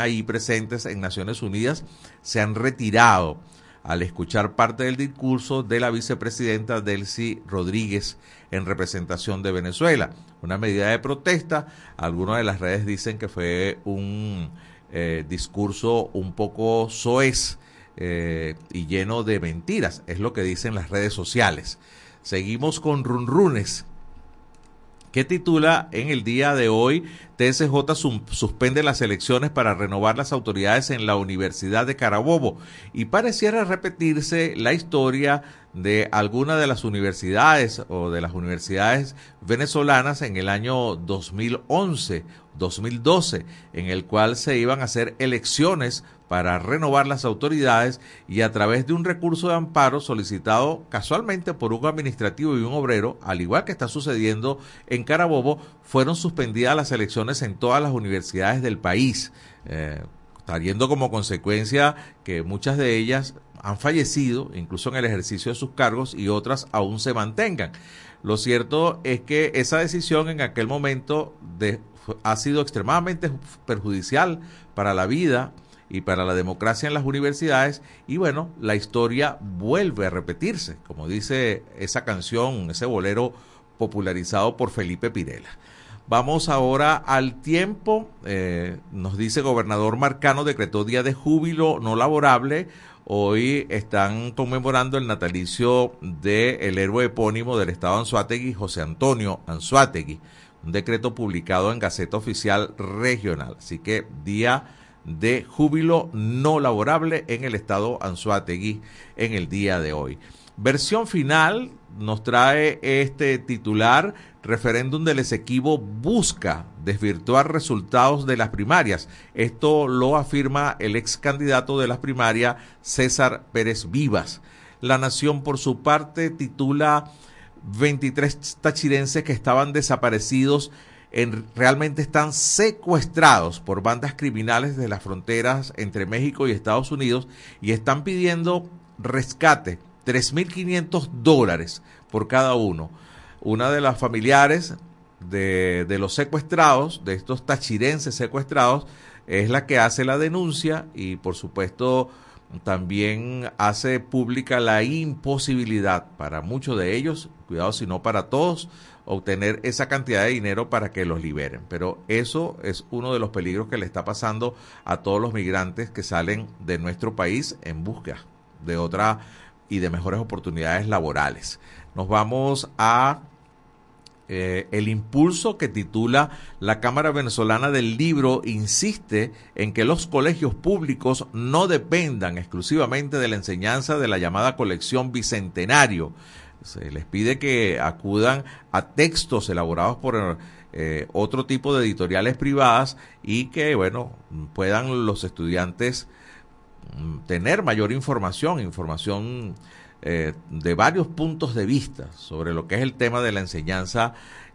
ahí presentes en Naciones Unidas se han retirado al escuchar parte del discurso de la vicepresidenta Delcy Rodríguez en representación de Venezuela. Una medida de protesta, algunas de las redes dicen que fue un eh, discurso un poco soez eh, y lleno de mentiras, es lo que dicen las redes sociales. Seguimos con runrunes que titula en el día de hoy TSJ suspende las elecciones para renovar las autoridades en la Universidad de Carabobo. Y pareciera repetirse la historia de alguna de las universidades o de las universidades venezolanas en el año 2011, 2012, en el cual se iban a hacer elecciones para renovar las autoridades y a través de un recurso de amparo solicitado casualmente por un administrativo y un obrero, al igual que está sucediendo en Carabobo, fueron suspendidas las elecciones en todas las universidades del país, eh, trayendo como consecuencia que muchas de ellas han fallecido, incluso en el ejercicio de sus cargos, y otras aún se mantengan. Lo cierto es que esa decisión en aquel momento ha sido extremadamente perjudicial para la vida y para la democracia en las universidades y bueno, la historia vuelve a repetirse, como dice esa canción, ese bolero popularizado por Felipe Pirela. Vamos ahora al tiempo, eh, nos dice gobernador Marcano, decretó día de júbilo no laborable. Hoy están conmemorando el natalicio del héroe epónimo del estado Anzuategui, José Antonio Anzuategui, un decreto publicado en Gaceta Oficial Regional. Así que día de júbilo no laborable en el estado Anzuategui en el día de hoy. Versión final nos trae este titular, referéndum del Esequibo busca desvirtuar resultados de las primarias. Esto lo afirma el ex candidato de las primarias, César Pérez Vivas. La Nación, por su parte, titula 23 tachirenses que estaban desaparecidos realmente están secuestrados por bandas criminales de las fronteras entre México y Estados Unidos y están pidiendo rescate, 3.500 dólares por cada uno. Una de las familiares de, de los secuestrados, de estos tachirenses secuestrados, es la que hace la denuncia y por supuesto también hace pública la imposibilidad para muchos de ellos, cuidado si no para todos, obtener esa cantidad de dinero para que los liberen. Pero eso es uno de los peligros que le está pasando a todos los migrantes que salen de nuestro país en busca de otra y de mejores oportunidades laborales. Nos vamos a eh, el impulso que titula La Cámara Venezolana del Libro insiste en que los colegios públicos no dependan exclusivamente de la enseñanza de la llamada colección Bicentenario, se les pide que acudan a textos elaborados por eh, otro tipo de editoriales privadas y que, bueno, puedan los estudiantes mm, tener mayor información, información eh, de varios puntos de vista sobre lo que es el tema de la enseñanza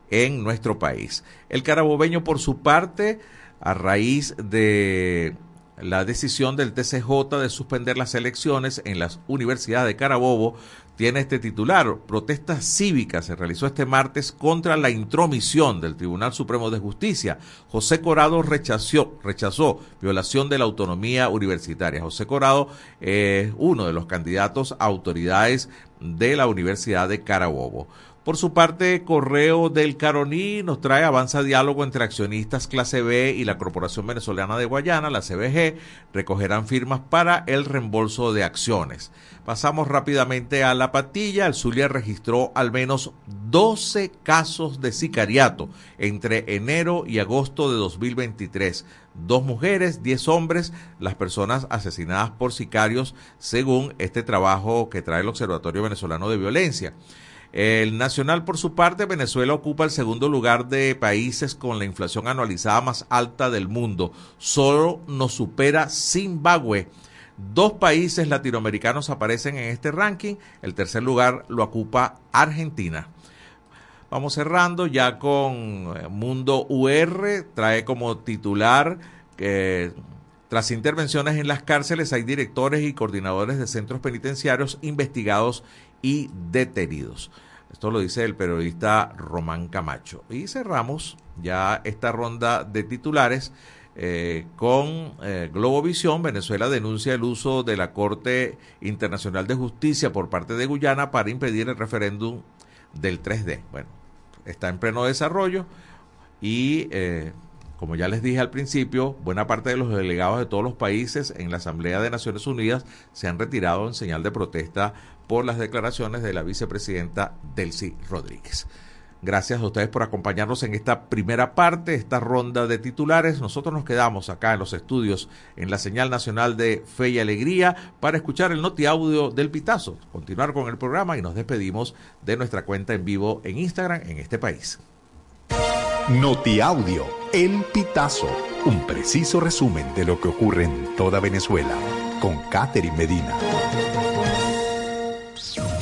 en nuestro país. El carabobeño, por su parte, a raíz de la decisión del TCJ de suspender las elecciones en las universidades de Carabobo tiene este titular. Protesta cívica se realizó este martes contra la intromisión del Tribunal Supremo de Justicia. José Corado rechazó, rechazó violación de la autonomía universitaria. José Corado es uno de los candidatos a autoridades de la Universidad de Carabobo. Por su parte, Correo del Caroní nos trae avanza diálogo entre accionistas clase B y la Corporación Venezolana de Guayana, la CBG, recogerán firmas para el reembolso de acciones. Pasamos rápidamente a la patilla. El Zulia registró al menos 12 casos de sicariato entre enero y agosto de 2023. Dos mujeres, diez hombres, las personas asesinadas por sicarios, según este trabajo que trae el Observatorio Venezolano de Violencia. El nacional, por su parte, Venezuela ocupa el segundo lugar de países con la inflación anualizada más alta del mundo. Solo nos supera Zimbabue. Dos países latinoamericanos aparecen en este ranking. El tercer lugar lo ocupa Argentina. Vamos cerrando ya con eh, Mundo UR. Trae como titular que tras intervenciones en las cárceles hay directores y coordinadores de centros penitenciarios investigados y detenidos. Esto lo dice el periodista Román Camacho. Y cerramos ya esta ronda de titulares eh, con eh, Globovisión, Venezuela denuncia el uso de la Corte Internacional de Justicia por parte de Guyana para impedir el referéndum del 3D. Bueno, está en pleno desarrollo y, eh, como ya les dije al principio, buena parte de los delegados de todos los países en la Asamblea de Naciones Unidas se han retirado en señal de protesta por las declaraciones de la vicepresidenta Delcy Rodríguez. Gracias a ustedes por acompañarnos en esta primera parte, esta ronda de titulares. Nosotros nos quedamos acá en los estudios en la señal nacional de Fe y Alegría para escuchar el noti audio del Pitazo, continuar con el programa y nos despedimos de nuestra cuenta en vivo en Instagram en este país. Noti audio, el Pitazo, un preciso resumen de lo que ocurre en toda Venezuela con Catherine Medina.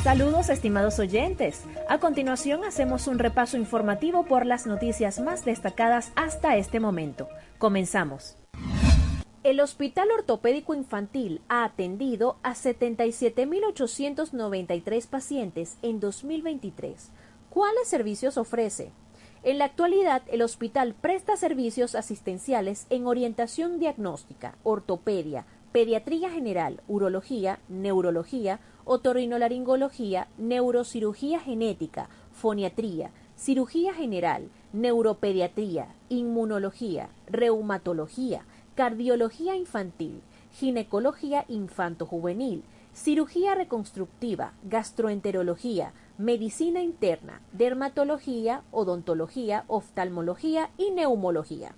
Saludos estimados oyentes. A continuación hacemos un repaso informativo por las noticias más destacadas hasta este momento. Comenzamos. El Hospital Ortopédico Infantil ha atendido a 77.893 pacientes en 2023. ¿Cuáles servicios ofrece? En la actualidad, el hospital presta servicios asistenciales en orientación diagnóstica, ortopedia, pediatría general, urología, neurología, otorrinolaringología, neurocirugía genética, foniatría, cirugía general, neuropediatría, inmunología, reumatología, cardiología infantil, ginecología infanto-juvenil, cirugía reconstructiva, gastroenterología, medicina interna, dermatología, odontología, oftalmología y neumología.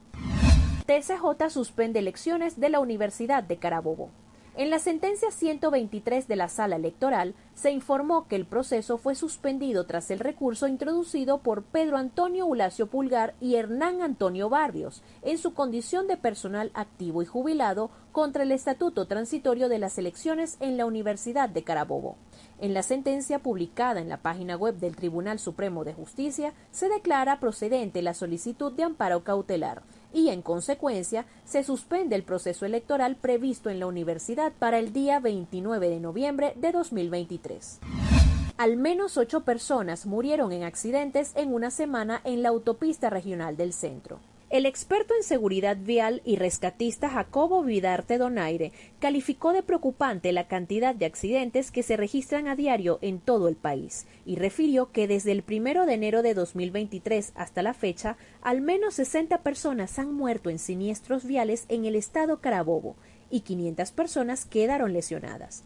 TCJ suspende elecciones de la Universidad de Carabobo. En la sentencia 123 de la Sala Electoral se informó que el proceso fue suspendido tras el recurso introducido por Pedro Antonio Ulacio Pulgar y Hernán Antonio Barrios en su condición de personal activo y jubilado contra el Estatuto Transitorio de las Elecciones en la Universidad de Carabobo. En la sentencia publicada en la página web del Tribunal Supremo de Justicia se declara procedente la solicitud de amparo cautelar y, en consecuencia, se suspende el proceso electoral previsto en la universidad para el día 29 de noviembre de 2023. Al menos ocho personas murieron en accidentes en una semana en la autopista regional del centro. El experto en seguridad vial y rescatista Jacobo Vidarte Donaire calificó de preocupante la cantidad de accidentes que se registran a diario en todo el país y refirió que desde el primero de enero de 2023 hasta la fecha, al menos 60 personas han muerto en siniestros viales en el estado Carabobo y 500 personas quedaron lesionadas.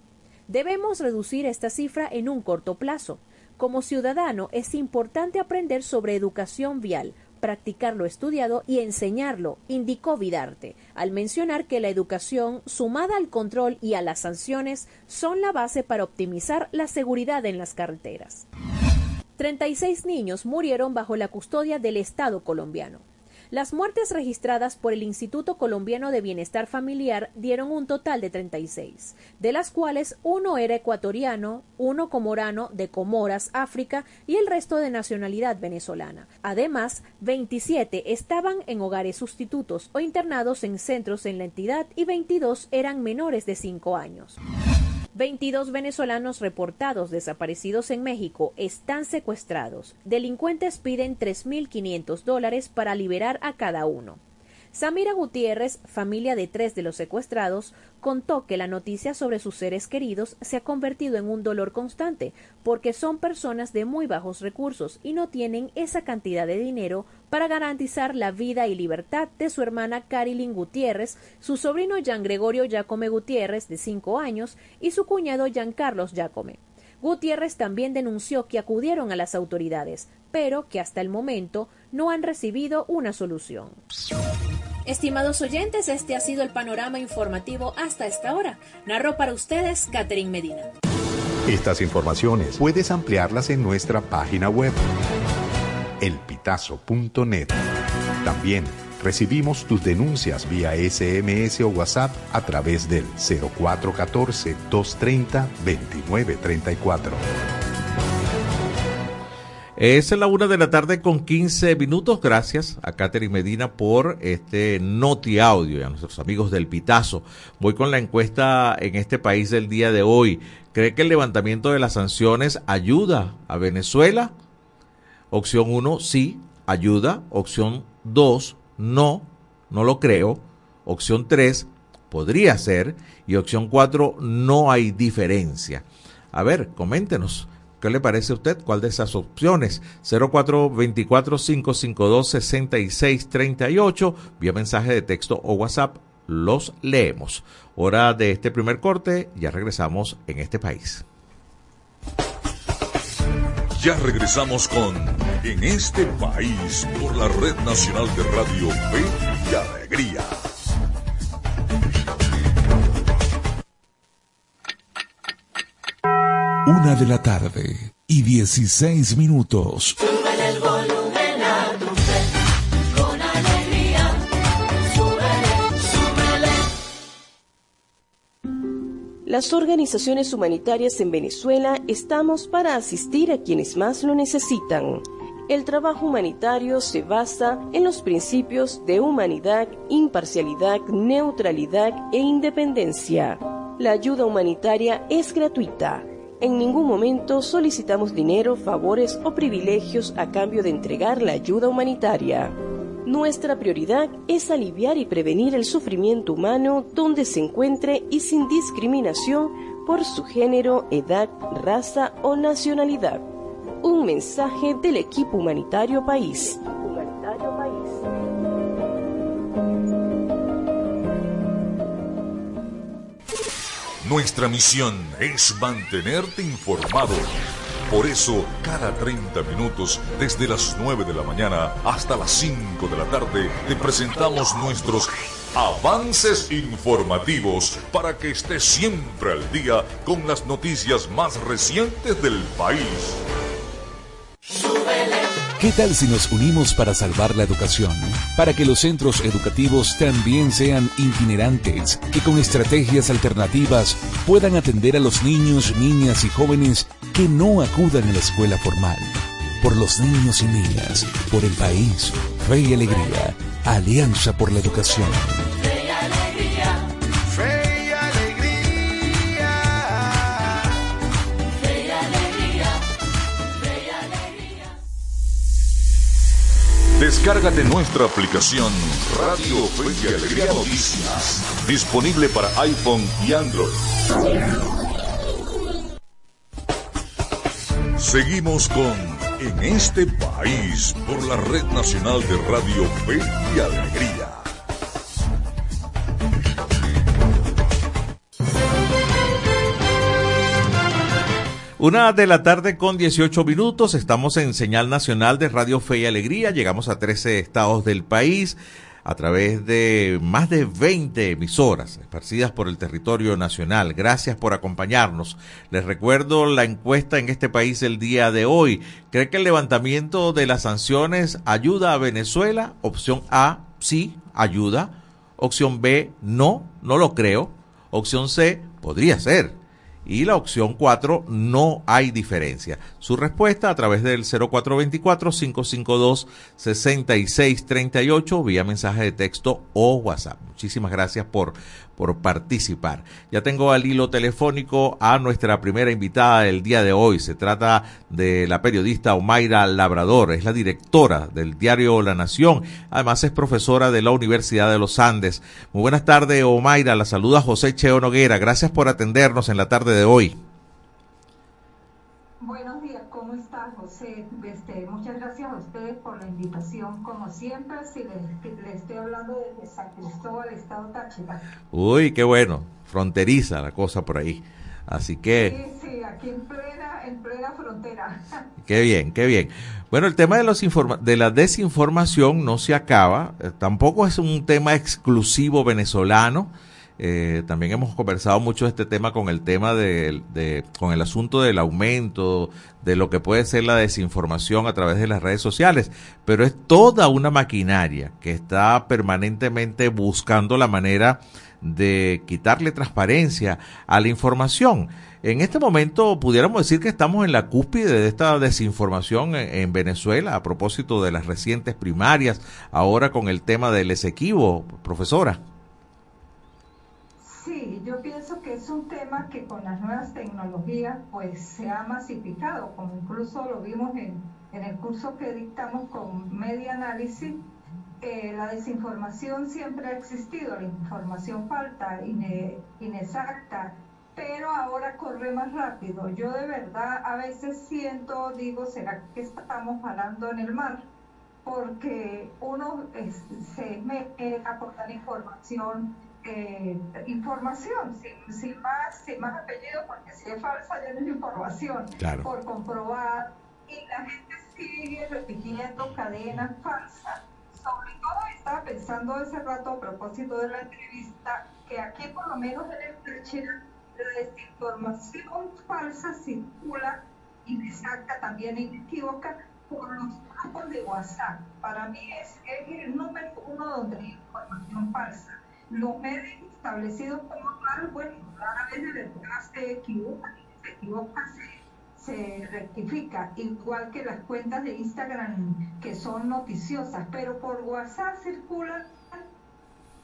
Debemos reducir esta cifra en un corto plazo. Como ciudadano es importante aprender sobre educación vial, practicar lo estudiado y enseñarlo, indicó Vidarte, al mencionar que la educación, sumada al control y a las sanciones, son la base para optimizar la seguridad en las carreteras. 36 niños murieron bajo la custodia del Estado colombiano. Las muertes registradas por el Instituto Colombiano de Bienestar Familiar dieron un total de 36, de las cuales uno era ecuatoriano, uno comorano de Comoras, África, y el resto de nacionalidad venezolana. Además, 27 estaban en hogares sustitutos o internados en centros en la entidad y 22 eran menores de 5 años. 22 venezolanos reportados desaparecidos en México están secuestrados. Delincuentes piden 3.500 dólares para liberar a cada uno. Samira Gutiérrez, familia de tres de los secuestrados, contó que la noticia sobre sus seres queridos se ha convertido en un dolor constante, porque son personas de muy bajos recursos y no tienen esa cantidad de dinero para garantizar la vida y libertad de su hermana Carilyn Gutiérrez, su sobrino Jean Gregorio Jacome Gutiérrez, de cinco años, y su cuñado Jean Carlos Jacome. Gutiérrez también denunció que acudieron a las autoridades, pero que hasta el momento no han recibido una solución. Estimados oyentes, este ha sido el panorama informativo hasta esta hora. Narro para ustedes Catherine Medina. Estas informaciones puedes ampliarlas en nuestra página web elpitazo.net. También recibimos tus denuncias vía SMS o WhatsApp a través del 0414 230 2934. Es la una de la tarde con 15 minutos. Gracias a Catherine Medina por este noti audio y a nuestros amigos del Pitazo. Voy con la encuesta en este país del día de hoy. ¿Cree que el levantamiento de las sanciones ayuda a Venezuela? Opción 1, sí, ayuda. Opción 2, no, no lo creo. Opción 3, podría ser. Y opción 4, no hay diferencia. A ver, coméntenos. ¿Qué le parece a usted? ¿Cuál de esas opciones? 0424-552-6638, vía mensaje de texto o WhatsApp, los leemos. Hora de este primer corte, ya regresamos en este país. Ya regresamos con En este país por la Red Nacional de Radio Fe y Alegría. Una de la tarde y 16 minutos. el volumen a tu fe, con alegría. Súbele, súbele. Las organizaciones humanitarias en Venezuela estamos para asistir a quienes más lo necesitan. El trabajo humanitario se basa en los principios de humanidad, imparcialidad, neutralidad e independencia. La ayuda humanitaria es gratuita. En ningún momento solicitamos dinero, favores o privilegios a cambio de entregar la ayuda humanitaria. Nuestra prioridad es aliviar y prevenir el sufrimiento humano donde se encuentre y sin discriminación por su género, edad, raza o nacionalidad. Un mensaje del equipo humanitario país. Nuestra misión es mantenerte informado. Por eso, cada 30 minutos, desde las 9 de la mañana hasta las 5 de la tarde, te presentamos nuestros avances informativos para que estés siempre al día con las noticias más recientes del país. ¿Qué tal si nos unimos para salvar la educación? Para que los centros educativos también sean itinerantes y con estrategias alternativas puedan atender a los niños, niñas y jóvenes que no acudan a la escuela formal. Por los niños y niñas, por el país, fe y alegría, Alianza por la Educación. Descárgate nuestra aplicación Radio Fe y Alegría Noticias, disponible para iPhone y Android. Seguimos con En este país por la Red Nacional de Radio Fe y Alegría. Una de la tarde con 18 minutos, estamos en señal nacional de Radio Fe y Alegría, llegamos a 13 estados del país a través de más de 20 emisoras esparcidas por el territorio nacional. Gracias por acompañarnos. Les recuerdo la encuesta en este país el día de hoy. ¿Cree que el levantamiento de las sanciones ayuda a Venezuela? Opción A, sí, ayuda. Opción B, no, no lo creo. Opción C, podría ser y la opción 4 no hay diferencia. Su respuesta a través del 0424-552-6638 vía mensaje de texto o WhatsApp. Muchísimas gracias por, por participar. Ya tengo al hilo telefónico a nuestra primera invitada del día de hoy. Se trata de la periodista Omaira Labrador, es la directora del diario La Nación. Además es profesora de la Universidad de los Andes. Muy buenas tardes, Omaira. La saluda José Cheo Noguera. Gracias por atendernos en la tarde de hoy. Buenos días, ¿cómo José? Este, muchas gracias a ustedes por la invitación. Como siempre, si les, les estoy hablando desde San Cristóbal, Estado Táchira. Uy, qué bueno. Fronteriza la cosa por ahí. Así que... Sí, sí, aquí en plena, en plena frontera. Qué bien, qué bien. Bueno, el tema de, los informa de la desinformación no se acaba. Eh, tampoco es un tema exclusivo venezolano. Eh, también hemos conversado mucho este tema con el tema de, con el asunto del aumento de lo que puede ser la desinformación a través de las redes sociales, pero es toda una maquinaria que está permanentemente buscando la manera de quitarle transparencia a la información. En este momento pudiéramos decir que estamos en la cúspide de esta desinformación en Venezuela a propósito de las recientes primarias, ahora con el tema del Esequibo, profesora. Sí, yo pienso que es un tema que con las nuevas tecnologías pues se ha masificado, como incluso lo vimos en, en el curso que dictamos con Media Análisis, eh, la desinformación siempre ha existido, la información falta, ine- inexacta, pero ahora corre más rápido. Yo de verdad a veces siento, digo, ¿será que estamos jalando en el mar? Porque uno es- se mete a aportar información, eh, información, sin, sin más, sin más apellido, porque si es falsa ya no es información, Claro. por comprobar, y la gente sigue repitiendo cadenas falsas. Sobre todo estaba pensando hace rato a propósito de la entrevista, que aquí por lo menos en el Táchira la desinformación falsa circula inexacta, también inequívoca, por los grupos de WhatsApp. Para mí es, es el número uno donde hay información falsa. Los medios establecidos como tal, bueno, rara vez de verdad se si se equivoca se, se rectifica, igual que las cuentas de Instagram que son noticiosas, pero por WhatsApp circulan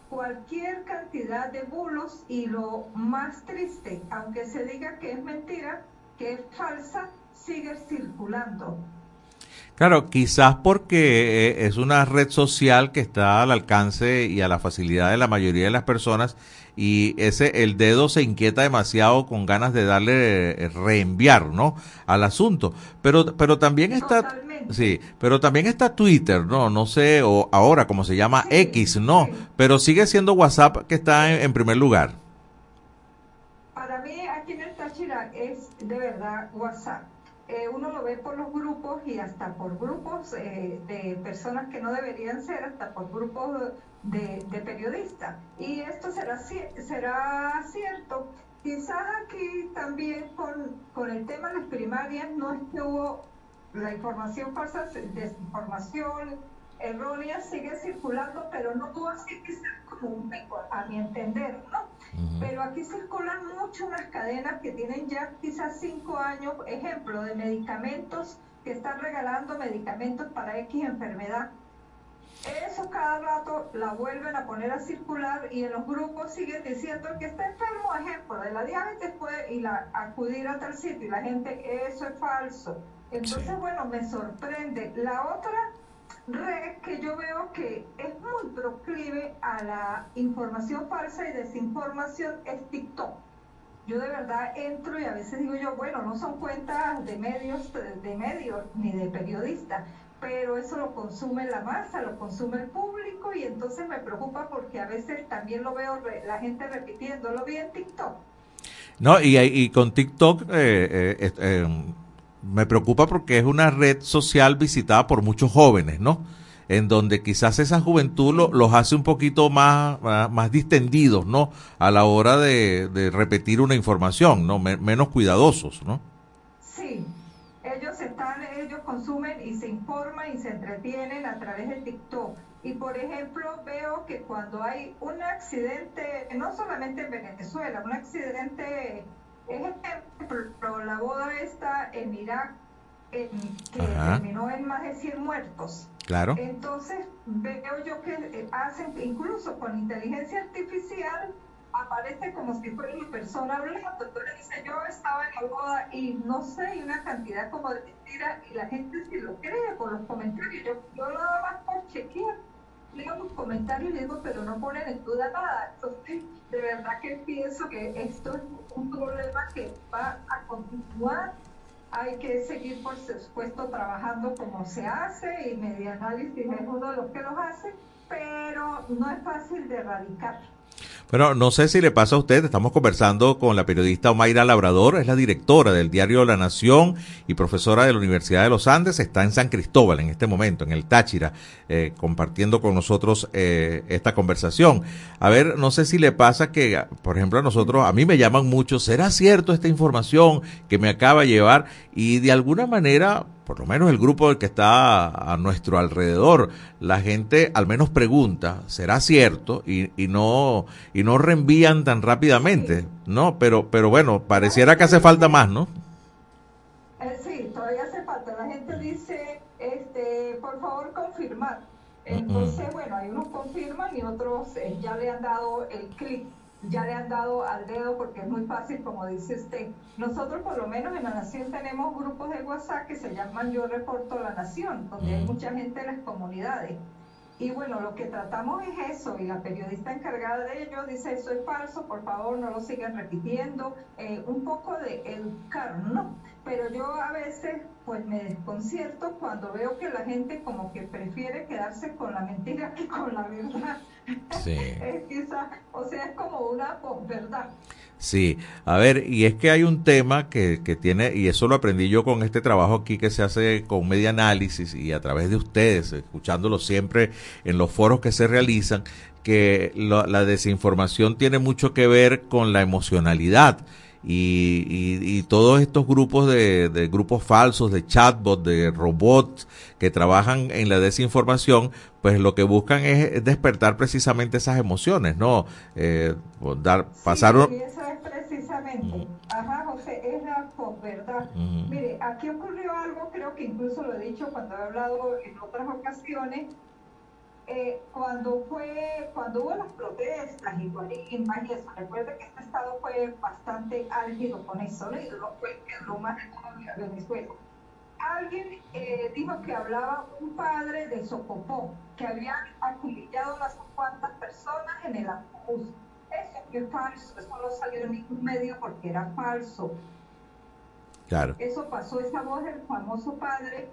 cualquier cantidad de bulos y lo más triste, aunque se diga que es mentira, que es falsa, sigue circulando. Claro, quizás porque eh, es una red social que está al alcance y a la facilidad de la mayoría de las personas y ese el dedo se inquieta demasiado con ganas de darle eh, reenviar, ¿no? al asunto. Pero pero también está Totalmente. sí, pero también está Twitter, ¿no? No sé o ahora como se llama Sí, X, no, sí. pero sigue siendo WhatsApp que está en, en primer lugar. Para mí aquí en el Táchira es de verdad WhatsApp. Eh, uno lo ve por los grupos y hasta por grupos eh, de personas que no deberían ser, hasta por grupos de, de periodistas. Y esto será, será cierto. Quizás aquí también con, con el tema de las primarias no es que hubo la información falsa, desinformación errónea sigue circulando, pero no hubo así que sea como un pico, a mi entender, ¿no? Pero aquí circulan mucho unas cadenas que tienen ya quizás cinco años, ejemplo, de medicamentos que están regalando medicamentos para X enfermedad. Eso cada rato la vuelven a poner a circular y en los grupos siguen diciendo que está enfermo, ejemplo, de la diabetes puede y la, acudir a tal sitio y la gente, eso es falso. Entonces, Sí. bueno, me sorprende. La otra red que yo veo que es muy proclive a la información falsa y desinformación es TikTok. Yo de verdad entro y a veces digo yo, bueno, no son cuentas de medios, de medios ni de periodistas, pero eso lo consume la masa, lo consume el público y entonces me preocupa porque a veces también lo veo la gente repitiendo, lo vi en TikTok. No, y, y con TikTok eh, eh, eh, me preocupa porque es una red social visitada por muchos jóvenes, ¿no? En donde quizás esa juventud lo- los hace un poquito más, más, distendidos, ¿no? A la hora de, de repetir una información, ¿no? Me- menos cuidadosos, ¿no? Sí, ellos están, ellos consumen y se informan y se entretienen a través de TikTok. Y por ejemplo, veo que cuando hay un accidente, no solamente en Venezuela, un accidente, es ejemplo, la boda esta en Irak, en- que Ajá. terminó en más de 100 muertos. Claro. Entonces veo yo que eh, hacen, incluso con inteligencia artificial, aparece como si fuera una persona hablando. Entonces dice, yo estaba en la boda y no sé, y una cantidad como de mentiras y la gente sí lo cree por los comentarios. Yo, yo nada más por chequear, leo los comentarios y digo, pero no ponen en duda nada. Entonces, de verdad que pienso que esto es un problema que va a continuar hay que seguir, por supuesto, trabajando como se hace y Medianálisis es uno de los que los hace, pero no es fácil de erradicar. Bueno, no sé si le pasa a usted, estamos conversando con la periodista Omaira Labrador, es la directora del diario La Nación y profesora de la Universidad de los Andes, está en San Cristóbal en este momento, en el Táchira, eh, compartiendo con nosotros eh, esta conversación. A ver, no sé si le pasa que, por ejemplo, a nosotros, a mí me llaman mucho, ¿será cierto esta información que me acaba de llevar? Y de alguna manera, por lo menos el grupo que está a nuestro alrededor, la gente al menos pregunta, ¿será cierto? Y, y no y no reenvían tan rápidamente, ¿no? Pero pero bueno, pareciera que hace falta más, ¿no? Eh, sí, todavía hace falta. La gente dice, este, por favor, confirmar. Entonces, bueno, hay unos confirman y otros eh, ya le han dado el clic, ya le han dado al dedo porque es muy fácil, como dice usted. Nosotros, por lo menos en La Nación, tenemos grupos de WhatsApp que se llaman Yo Reporto La Nación, donde hay mucha gente de las comunidades. Y bueno, lo que tratamos es eso, y la periodista encargada de ello dice, eso es falso, por favor no lo sigan repitiendo, eh, un poco de educar, ¿no? Pero yo a veces pues me desconcierto cuando veo que la gente como que prefiere quedarse con la mentira que con la verdad. Sí. es quizá, o sea, es como una verdad. Sí, a ver, y es que hay un tema que, que tiene, y eso lo aprendí yo con este trabajo aquí que se hace con media análisis y a través de ustedes, escuchándolo siempre en los foros que se realizan, que lo- la desinformación tiene mucho que ver con la emocionalidad. Y, y, y todos estos grupos de, de grupos falsos, de chatbots, de robots que trabajan en la desinformación, pues lo que buscan es despertar precisamente esas emociones, ¿no? Eh, dar, pasar, Sí, y eso es precisamente. Ajá, José, es la posverdad. Ujú. Mire, aquí ocurrió algo, creo que incluso lo he dicho cuando he hablado en otras ocasiones, eh, cuando fue, cuando hubo las protestas y guarimbas y eso, recuerde que este estado fue bastante álgido con eso, ¿no? Y duró, fue que duró más de todo Venezuela. Alguien eh, dijo que hablaba un padre de Socopó, que habían acuchillado unas cuantas personas en el autobús. Eso es falso, eso no salió en ningún medio porque era falso. claro. Eso pasó, esa voz del famoso padre,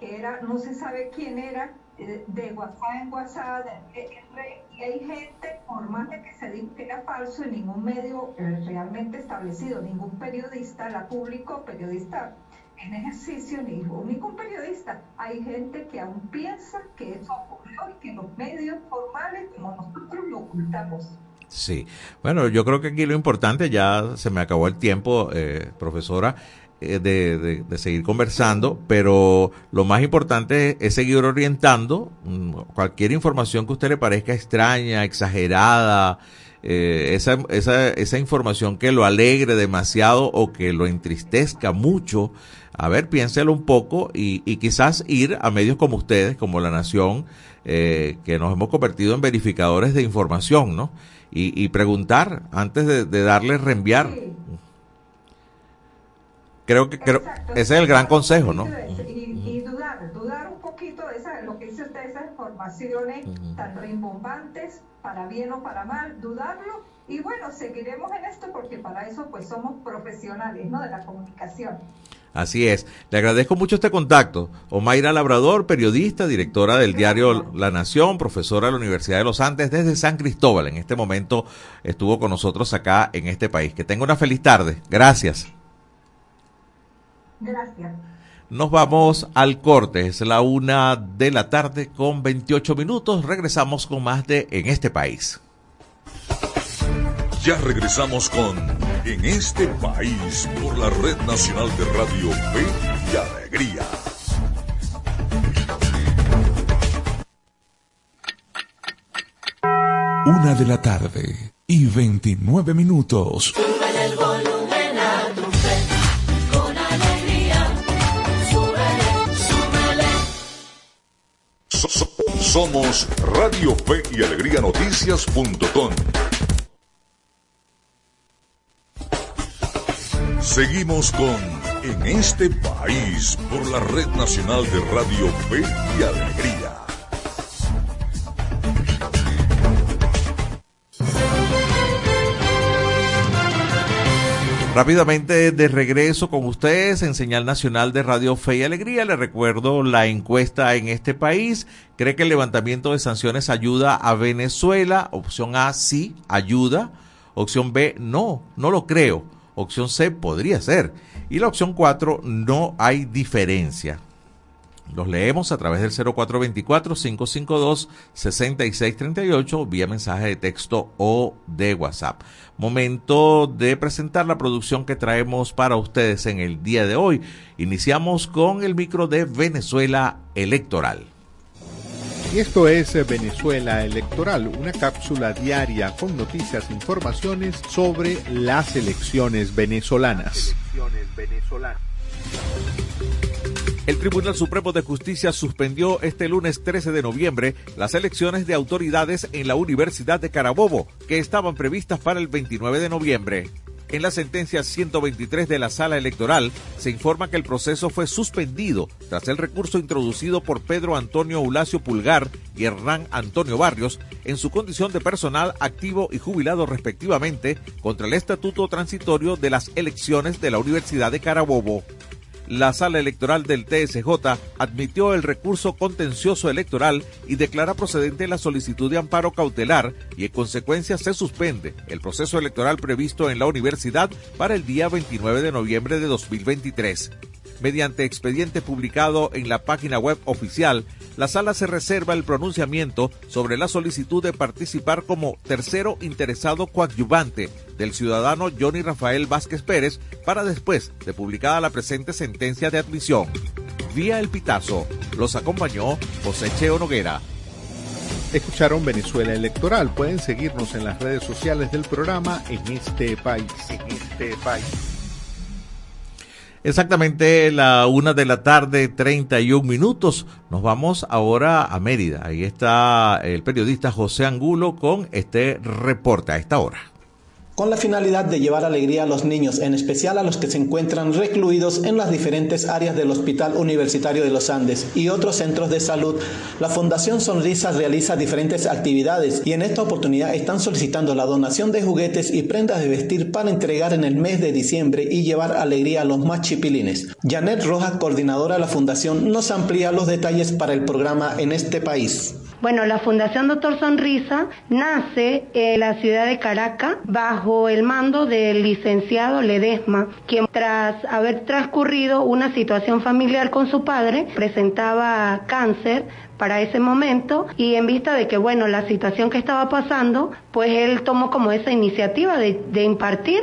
que era, no se sabe quién era, de WhatsApp en WhatsApp, de R, y hay gente, por de que se dijo que era falso, en ningún medio eh, realmente establecido, ningún periodista la publicó, periodista en ejercicio, ni ningún periodista. Hay gente que aún piensa que eso ocurrió y que los medios formales, como nosotros, lo ocultamos. Sí, bueno, yo creo que aquí lo importante, ya se me acabó el tiempo, eh, profesora, de, de- de seguir conversando, pero lo más importante es seguir orientando mm, cualquier información que a usted le parezca extraña, exagerada, eh, esa, esa, esa información que lo alegre demasiado o que lo entristezca mucho. A ver, piénselo un poco y, y quizás ir a medios como ustedes, como La Nación, eh, que nos hemos convertido en verificadores de información, ¿no? Y, y preguntar antes de, de darle reenviar. Creo que creo, Exacto, ese es el gran consejo, ¿no? Y, y dudar, dudar un poquito de esa, lo que dice usted, esas informaciones tan rimbombantes, para bien o para mal, dudarlo. Y bueno, seguiremos en esto porque para eso pues somos profesionales, ¿no? De la comunicación. Así es. Le agradezco mucho este contacto. Omaira Labrador, periodista, directora del diario La Nación, profesora de la Universidad de los Andes desde San Cristóbal. En este momento estuvo con nosotros acá en este país. Que tenga una feliz tarde. Gracias. Gracias. Nos vamos al corte. Es la una de la tarde con 28 minutos. Regresamos con más de En este país. Ya regresamos con En este país por la Red Nacional de Radio Fe y Alegría. Una de la tarde y 29 minutos. So- so- somos Radio Fe y Alegría Noticias.com. Seguimos con En este país por la Red Nacional de Radio Fe y Alegría. Rápidamente de regreso con ustedes en Señal Nacional de Radio Fe y Alegría. Le recuerdo la encuesta en este país. ¿Cree que el levantamiento de sanciones ayuda a Venezuela? Opción A, sí, ayuda. Opción B, no, no lo creo. Opción C, podría ser. Y la opción 4, no hay diferencia. Los leemos a través del 0424-552-6638 vía mensaje de texto o de WhatsApp. Momento de presentar la producción que traemos para ustedes en el día de hoy. Iniciamos con el micro de Venezuela Electoral. Y esto es eh, Venezuela Electoral, una cápsula diaria con noticias e informaciones sobre las elecciones venezolanas. El Tribunal Supremo de Justicia suspendió este lunes 13 de noviembre las elecciones de autoridades en la Universidad de Carabobo, que estaban previstas para el 29 de noviembre. En la sentencia 123 de la sala electoral se informa que el proceso fue suspendido tras el recurso introducido por Pedro Antonio Ulacio Pulgar y Hernán Antonio Barrios en su condición de personal activo y jubilado respectivamente contra el estatuto transitorio de las elecciones de la Universidad de Carabobo la sala electoral del TSJ admitió el recurso contencioso electoral y declara procedente la solicitud de amparo cautelar y en consecuencia se suspende el proceso electoral previsto en la universidad para el día 29 de noviembre de 2023. Mediante expediente publicado en la página web oficial, la sala se reserva el pronunciamiento sobre la solicitud de participar como tercero interesado coadyuvante del ciudadano Johnny Rafael Vázquez Pérez para después de publicada la presente sentencia de admisión. Vía el pitazo, los acompañó José Cheo Noguera. Escucharon Venezuela Electoral. Pueden seguirnos en las redes sociales del programa en este país. En este país. Exactamente la una de la tarde, 31 minutos. Nos vamos ahora a Mérida. Ahí está el periodista José Angulo con este reporte a esta hora con la finalidad de llevar alegría a los niños, en especial a los que se encuentran recluidos en las diferentes áreas del Hospital Universitario de los Andes y otros centros de salud. La Fundación Sonrisa realiza diferentes actividades y en esta oportunidad están solicitando la donación de juguetes y prendas de vestir para entregar en el mes de diciembre y llevar alegría a los más chipilines. Janet Rojas, coordinadora de la Fundación, nos amplía los detalles para el programa en este país. Bueno, la Fundación Doctor Sonrisa nace en la ciudad de Caracas bajo el mando del licenciado Ledesma, quien tras haber transcurrido una situación familiar con su padre, presentaba cáncer para ese momento y en vista de que, bueno, la situación que estaba pasando, pues él tomó como esa iniciativa de, de impartir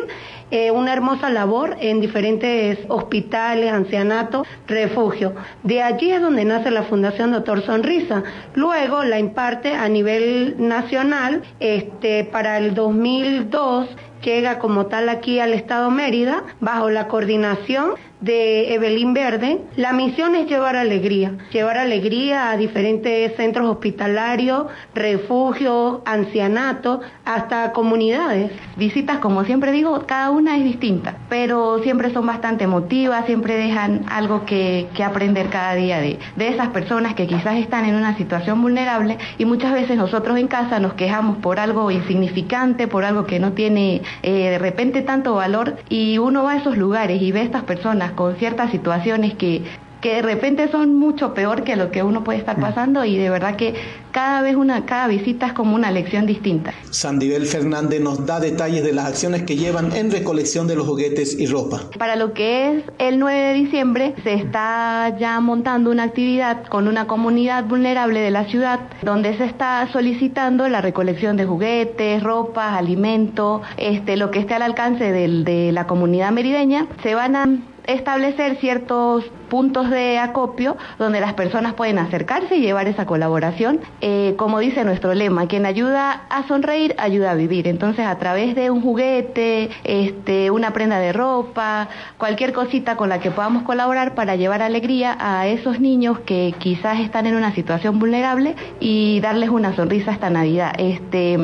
eh, una hermosa labor en diferentes hospitales, ancianatos, refugios. De allí es donde nace la Fundación Doctor Sonrisa. Luego la imparte a nivel nacional, este, para el 2002 llega como tal aquí al Estado Mérida bajo la coordinación de Evelyn Verde. La misión es llevar alegría, llevar alegría a diferentes centros hospitalarios, refugios, ancianatos, hasta comunidades. Visitas, como siempre digo, cada una es distinta, pero siempre son bastante emotivas, siempre dejan algo que, que aprender cada día de, de esas personas que quizás están en una situación vulnerable y muchas veces nosotros en casa nos quejamos por algo insignificante, por algo que no tiene eh, de repente tanto valor y uno va a esos lugares y ve a estas personas con ciertas situaciones que que de repente son mucho peor que lo que uno puede estar pasando y de verdad que cada vez una cada visita es como una lección distinta. Sandivel Fernández nos da detalles de las acciones que llevan en recolección de los juguetes y ropa. Para lo que es el 9 de diciembre se está ya montando una actividad con una comunidad vulnerable de la ciudad donde se está solicitando la recolección de juguetes, ropa, alimento, este lo que esté al alcance del, de la comunidad merideña. Se van a establecer ciertos puntos de acopio donde las personas pueden acercarse y llevar esa colaboración. Eh, como dice nuestro lema, quien ayuda a sonreír, ayuda a vivir. Entonces, a través de un juguete, este, una prenda de ropa, cualquier cosita con la que podamos colaborar para llevar alegría a esos niños que quizás están en una situación vulnerable y darles una sonrisa esta Navidad. Este,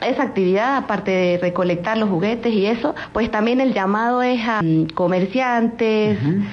esa actividad, aparte de recolectar los juguetes y eso, pues también el llamado es a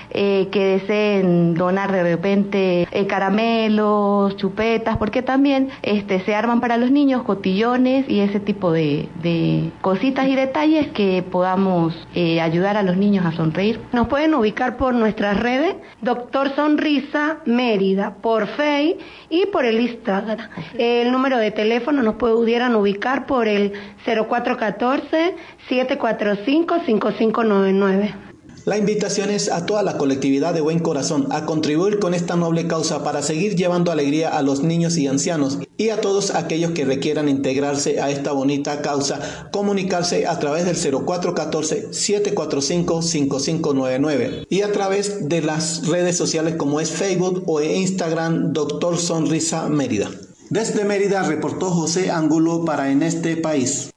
eh, que deseen donar de repente eh, caramelos, chupetas, porque también este, se arman para los niños cotillones y ese tipo de, de cositas y detalles que podamos eh, ayudar a los niños a sonreír. Nos pueden ubicar por nuestras redes, Doctor Sonrisa Mérida, por Face y por el Instagram. El número de teléfono nos pudieran ubicar por el 0414 745 5599. La invitación es a toda la colectividad de buen corazón a contribuir con esta noble causa para seguir llevando alegría a los niños y ancianos y a todos aquellos que requieran integrarse a esta bonita causa, comunicarse a través del 0414-745-5599 y a través de las redes sociales como es Facebook o Instagram Doctor Sonrisa Mérida. Desde Mérida reportó José Angulo para En este país.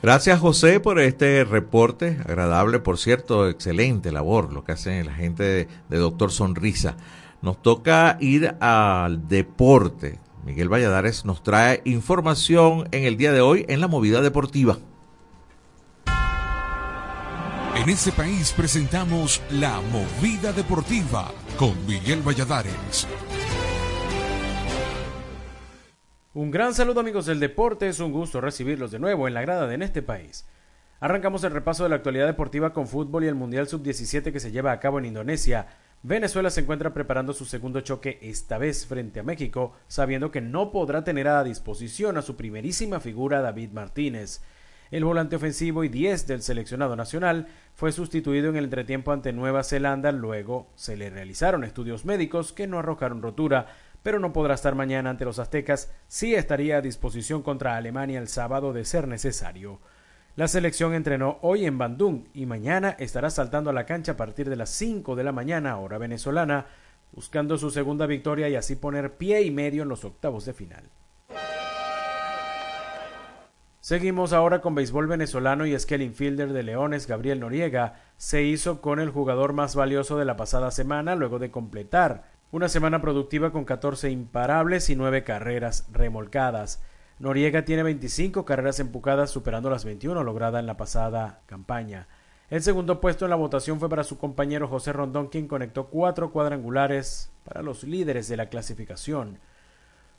Gracias José por este reporte, agradable por cierto, excelente labor lo que hacen la gente de, de Doctor Sonrisa. Nos toca ir al deporte. Miguel Valladares nos trae información en el día de hoy en la movida deportiva. En este país presentamos La Movida Deportiva con Miguel Valladares. Un gran saludo amigos del deporte, es un gusto recibirlos de nuevo en la grada de este país. Arrancamos el repaso de la actualidad deportiva con fútbol y el Mundial Sub-17 que se lleva a cabo en Indonesia. Venezuela se encuentra preparando su segundo choque esta vez frente a México, sabiendo que no podrá tener a disposición a su primerísima figura David Martínez. El volante ofensivo y 10 del seleccionado nacional fue sustituido en el entretiempo ante Nueva Zelanda, luego se le realizaron estudios médicos que no arrojaron rotura, pero no podrá estar mañana ante los aztecas, sí estaría a disposición contra Alemania el sábado de ser necesario. La selección entrenó hoy en Bandung y mañana estará saltando a la cancha a partir de las 5 de la mañana, hora venezolana, buscando su segunda victoria y así poner pie y medio en los octavos de final. Seguimos ahora con béisbol venezolano y es que el infielder de Leones, Gabriel Noriega, se hizo con el jugador más valioso de la pasada semana luego de completar una semana productiva con 14 imparables y 9 carreras remolcadas. Noriega tiene 25 carreras empujadas superando las 21 logradas en la pasada campaña. El segundo puesto en la votación fue para su compañero José Rondón, quien conectó cuatro cuadrangulares para los líderes de la clasificación.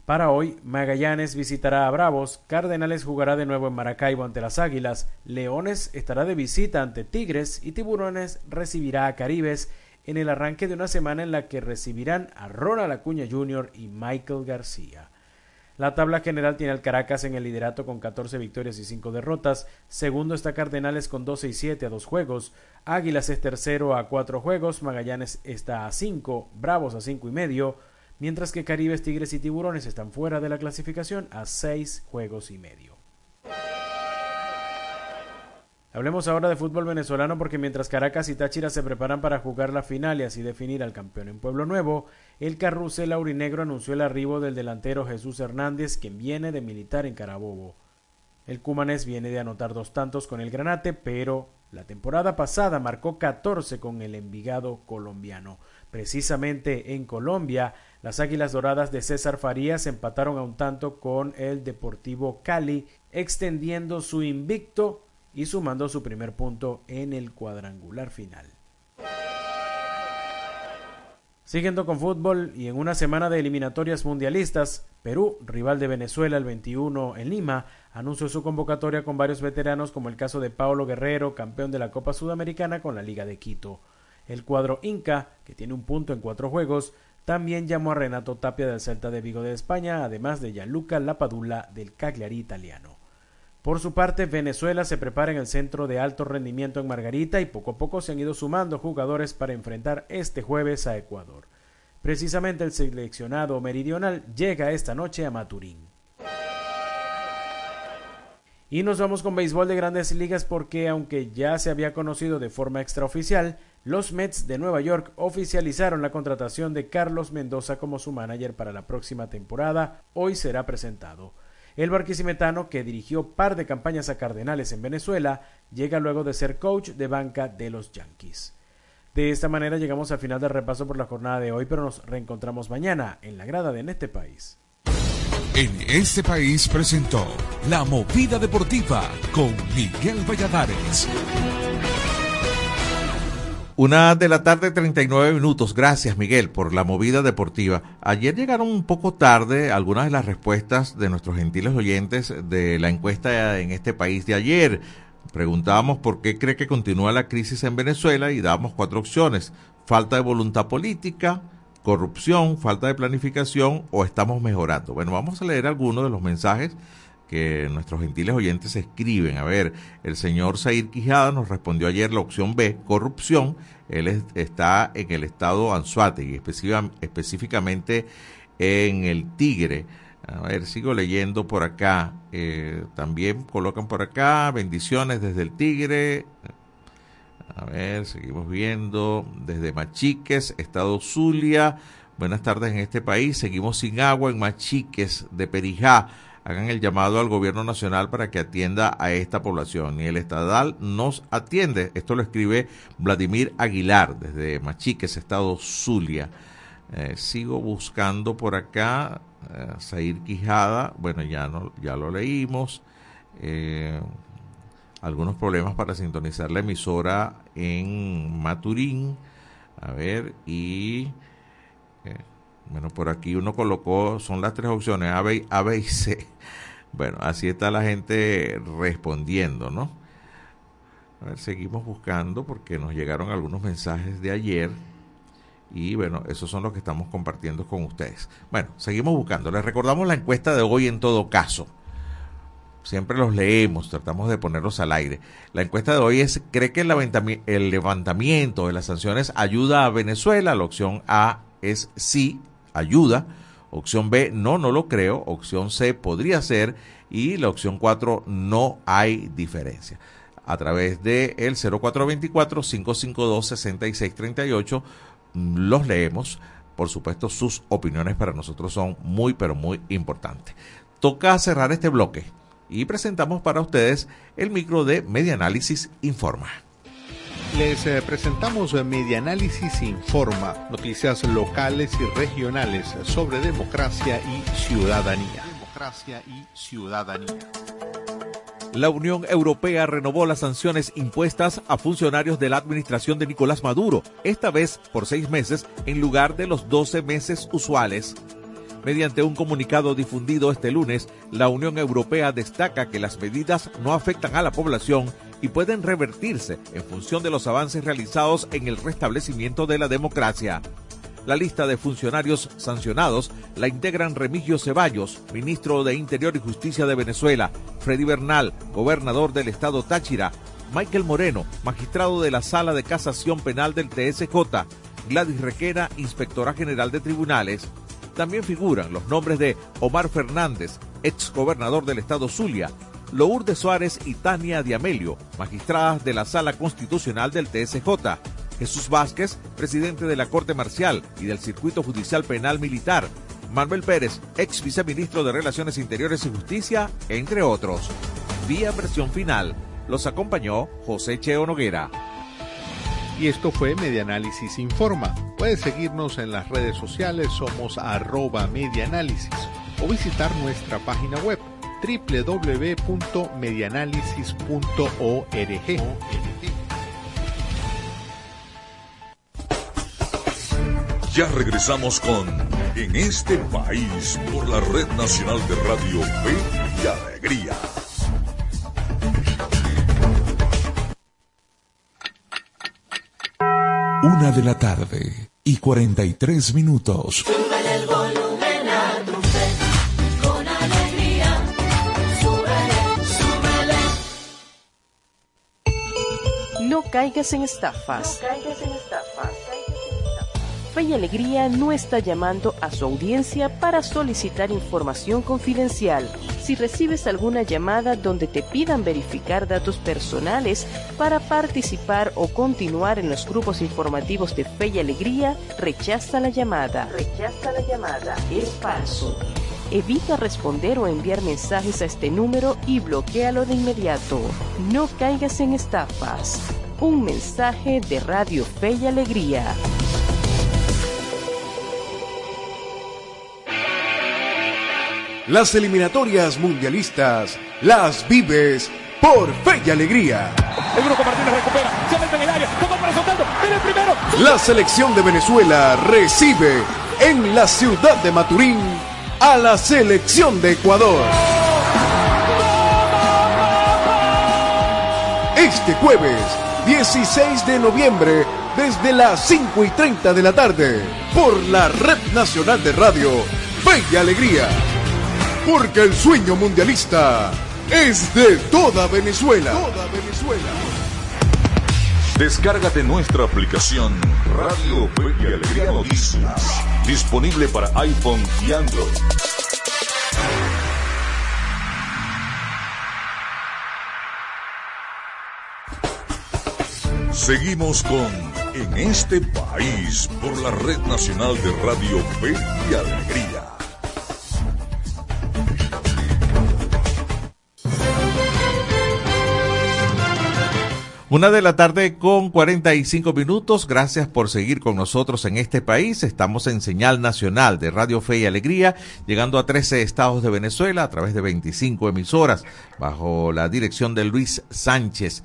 Para hoy, Magallanes visitará a Bravos, Cardenales jugará de nuevo en Maracaibo ante las Águilas, Leones estará de visita ante Tigres y Tiburones recibirá a Caribes en el arranque de una semana en la que recibirán a Ronald Acuña Jr. y Michael García. La tabla general tiene al Caracas en el liderato con 14 victorias y 5 derrotas. Segundo está Cardenales con 12 y 7 a 2 juegos. Águilas es tercero a 4 juegos. Magallanes está a 5. Bravos a 5 y medio mientras que Caribes, Tigres y Tiburones están fuera de la clasificación a seis juegos y medio. Hablemos ahora de fútbol venezolano porque mientras Caracas y Táchira se preparan para jugar la final y así definir al campeón en Pueblo Nuevo, el carrusel aurinegro anunció el arribo del delantero Jesús Hernández, quien viene de militar en Carabobo. El Cumanés viene de anotar dos tantos con el Granate, pero la temporada pasada marcó 14 con el Envigado colombiano. Precisamente en Colombia, las Águilas Doradas de César Farías empataron a un tanto con el Deportivo Cali, extendiendo su invicto y sumando su primer punto en el cuadrangular final. Siguiendo con fútbol y en una semana de eliminatorias mundialistas, Perú, rival de Venezuela el 21 en Lima, anunció su convocatoria con varios veteranos como el caso de Paulo Guerrero, campeón de la Copa Sudamericana con la Liga de Quito. El cuadro Inca, que tiene un punto en cuatro juegos, también llamó a Renato Tapia del Celta de Vigo de España, además de Gianluca Lapadula del Cagliari italiano. Por su parte, Venezuela se prepara en el centro de alto rendimiento en Margarita y poco a poco se han ido sumando jugadores para enfrentar este jueves a Ecuador. Precisamente el seleccionado meridional llega esta noche a Maturín. Y nos vamos con béisbol de grandes ligas porque aunque ya se había conocido de forma extraoficial, los Mets de Nueva York oficializaron la contratación de Carlos Mendoza como su manager para la próxima temporada. Hoy será presentado. El barquisimetano, que dirigió par de campañas a Cardenales en Venezuela, llega luego de ser coach de banca de los Yankees. De esta manera llegamos al final del repaso por la jornada de hoy, pero nos reencontramos mañana en la grada de En este país. En este país presentó La Movida Deportiva con Miguel Valladares. Una de la tarde, 39 minutos. Gracias, Miguel, por la movida deportiva. Ayer llegaron un poco tarde algunas de las respuestas de nuestros gentiles oyentes de la encuesta en este país de ayer. Preguntábamos por qué cree que continúa la crisis en Venezuela y dábamos cuatro opciones. Falta de voluntad política, corrupción, falta de planificación o estamos mejorando. Bueno, vamos a leer algunos de los mensajes que nuestros gentiles oyentes escriben. A ver, el señor Said Quijada nos respondió ayer la opción B, corrupción. Él está en el estado Anzuategui, específicamente en el Tigre. A ver, sigo leyendo por acá. Eh, también colocan por acá bendiciones desde el Tigre. A ver, seguimos viendo desde Machiques, Estado Zulia. Buenas tardes en este país. Seguimos sin agua en Machiques de Perijá hagan el llamado al gobierno nacional para que atienda a esta población. Ni el estadal nos atiende. Esto lo escribe Vladimir Aguilar desde Machiques, estado Zulia. Eh, sigo buscando por acá. Eh, Quijada, bueno, ya, no, ya lo leímos. Eh, algunos problemas para sintonizar la emisora en Maturín. A ver, y bueno, por aquí uno colocó, son las tres opciones, A, B, A, B y C. Bueno, así está la gente respondiendo, ¿no? A ver, seguimos buscando porque nos llegaron algunos mensajes de ayer y bueno, esos son los que estamos compartiendo con ustedes. Bueno, seguimos buscando. Les recordamos la encuesta de hoy en todo caso. Siempre los leemos, tratamos de ponerlos al aire. La encuesta de hoy es, ¿cree que el levantami- el levantamiento de las sanciones ayuda a Venezuela? La opción A es sí, ayuda. Opción B, no, no lo creo. Opción C, podría ser. Y la opción 4, no hay diferencia. A través de el 0424-552-6638 mm, los leemos. Por supuesto, sus opiniones para nosotros son muy, pero muy importantes. Toca cerrar este bloque y presentamos para ustedes el micro de Media Análisis Informa. Les eh, presentamos eh, Medianálisis Informa, noticias locales y regionales sobre democracia y ciudadanía. Democracia y ciudadanía. La Unión Europea renovó las sanciones impuestas a funcionarios de la administración de Nicolás Maduro, esta vez por seis meses en lugar de los 12 meses usuales. Mediante un comunicado difundido este lunes, la Unión Europea destaca que las medidas no afectan a la población y pueden revertirse en función de los avances realizados en el restablecimiento de la democracia. La lista de funcionarios sancionados la integran Remigio Ceballos, ministro de Interior y Justicia de Venezuela, Freddy Bernal, gobernador del estado Táchira, Michael Moreno, magistrado de la Sala de Casación Penal del TSJ, Gladys Requena, inspectora general de tribunales. También figuran los nombres de Omar Fernández, ex gobernador del estado Zulia, Lourdes Suárez y Tania Diamelio, magistradas de la Sala Constitucional del TSJ, Jesús Vázquez, presidente de la Corte Marcial y del Circuito Judicial Penal Militar, Manuel Pérez, ex viceministro de Relaciones Interiores y Justicia, entre otros. Vía versión final, los acompañó José Cheo Noguera. Y esto fue Medianálisis Informa. Puedes seguirnos en las redes sociales, somos arroba medianálisis o visitar nuestra página web www.medianálisis.org. Ya regresamos con En este país por la Red Nacional de Radio Fe y Alegría. Una de la tarde y 43 minutos. Súbele. No caigas en estafas. Fe y Alegría no está llamando a su audiencia para solicitar información confidencial. Si recibes alguna llamada donde te pidan verificar datos personales para participar o continuar en los grupos informativos de Fe y Alegría, rechaza la llamada. Rechaza la llamada. Es falso. Evita responder o enviar mensajes a este número y bloquealo de inmediato. No caigas en estafas. Un mensaje de Radio Fe y Alegría. Las eliminatorias mundialistas las vives por Fe y Alegría. El Brujo Martínez recupera, se mete en el área, para soltando, viene el primero. La selección de Venezuela recibe en la ciudad de Maturín a la selección de Ecuador. Este jueves, 16 de noviembre, desde las 5 y 30 de la tarde, por la Red Nacional de Radio Fe y Alegría. Porque el sueño mundialista es de toda Venezuela. Toda. Descárgate nuestra aplicación Radio Fe y Alegría Noticias, disponible para iPhone y Android. Seguimos con En este país por la Red Nacional de Radio Fe y Alegría. Una de la tarde con 45 minutos. Gracias por seguir con nosotros en este país. Estamos en señal nacional de Radio Fe y Alegría, llegando a 13 estados de Venezuela a través de 25 emisoras, bajo la dirección de Luis Sánchez.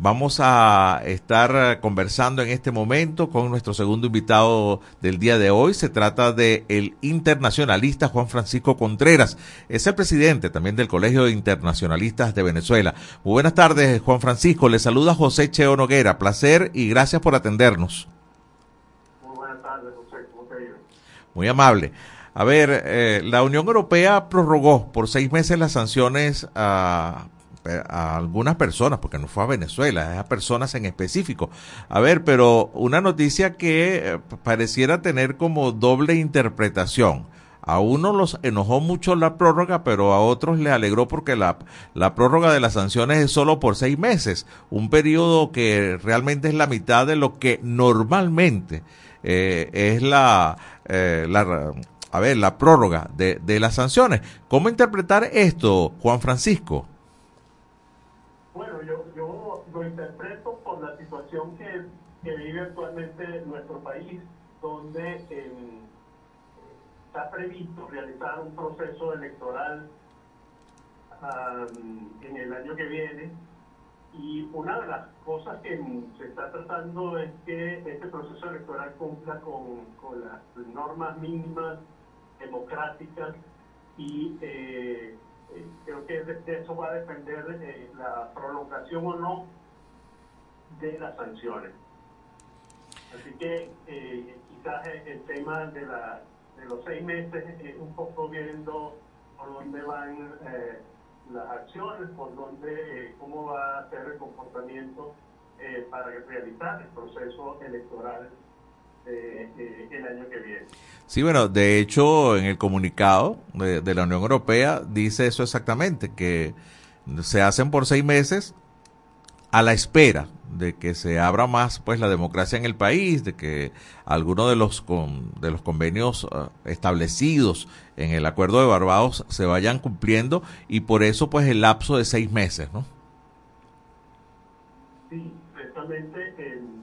Vamos a estar conversando en este momento con nuestro segundo invitado del día de hoy. Se trata de el internacionalista Juan Francisco Contreras. Es el presidente también del Colegio de Internacionalistas de Venezuela. Muy buenas tardes, Juan Francisco. Le saluda José Cheo Noguera. Placer y gracias por atendernos. Muy buenas tardes, José. ¿Cómo te? Muy amable. A ver, eh, la Unión Europea prorrogó por seis meses las sanciones a a algunas personas, porque no fue a Venezuela, a personas en específico. A ver, pero una noticia que eh, pareciera tener como doble interpretación. A uno los enojó mucho la prórroga, pero a otros le alegró porque la, la prórroga de las sanciones es solo por seis meses, un periodo que realmente es la mitad de lo que normalmente eh, es la, eh, la, a ver, la prórroga de, de las sanciones. ¿Cómo interpretar esto, Juan Francisco? Bueno, yo, yo lo interpreto por la situación que, vive actualmente nuestro país, donde eh, está previsto realizar un proceso electoral um, en el año que viene. Y una de las cosas que se está tratando es que este proceso electoral cumpla con, las normas mínimas democráticas y eh, eh, creo que de, eso va a depender la prolongación o no de las sanciones. Así que eh, quizás el tema de, la, de los seis meses es un poco viendo por dónde van eh, las acciones, por dónde, cómo va a ser el comportamiento para realizar el proceso electoral eh, el año que viene. Sí, bueno, de hecho, en el comunicado de, de, la Unión Europea dice eso exactamente, que se hacen por seis meses a la espera de que se abra más pues la democracia en el país, de que algunos de los con, de los convenios uh, establecidos en el acuerdo de Barbados se vayan cumpliendo y por eso pues el lapso de seis meses, ¿no? Sí, precisamente el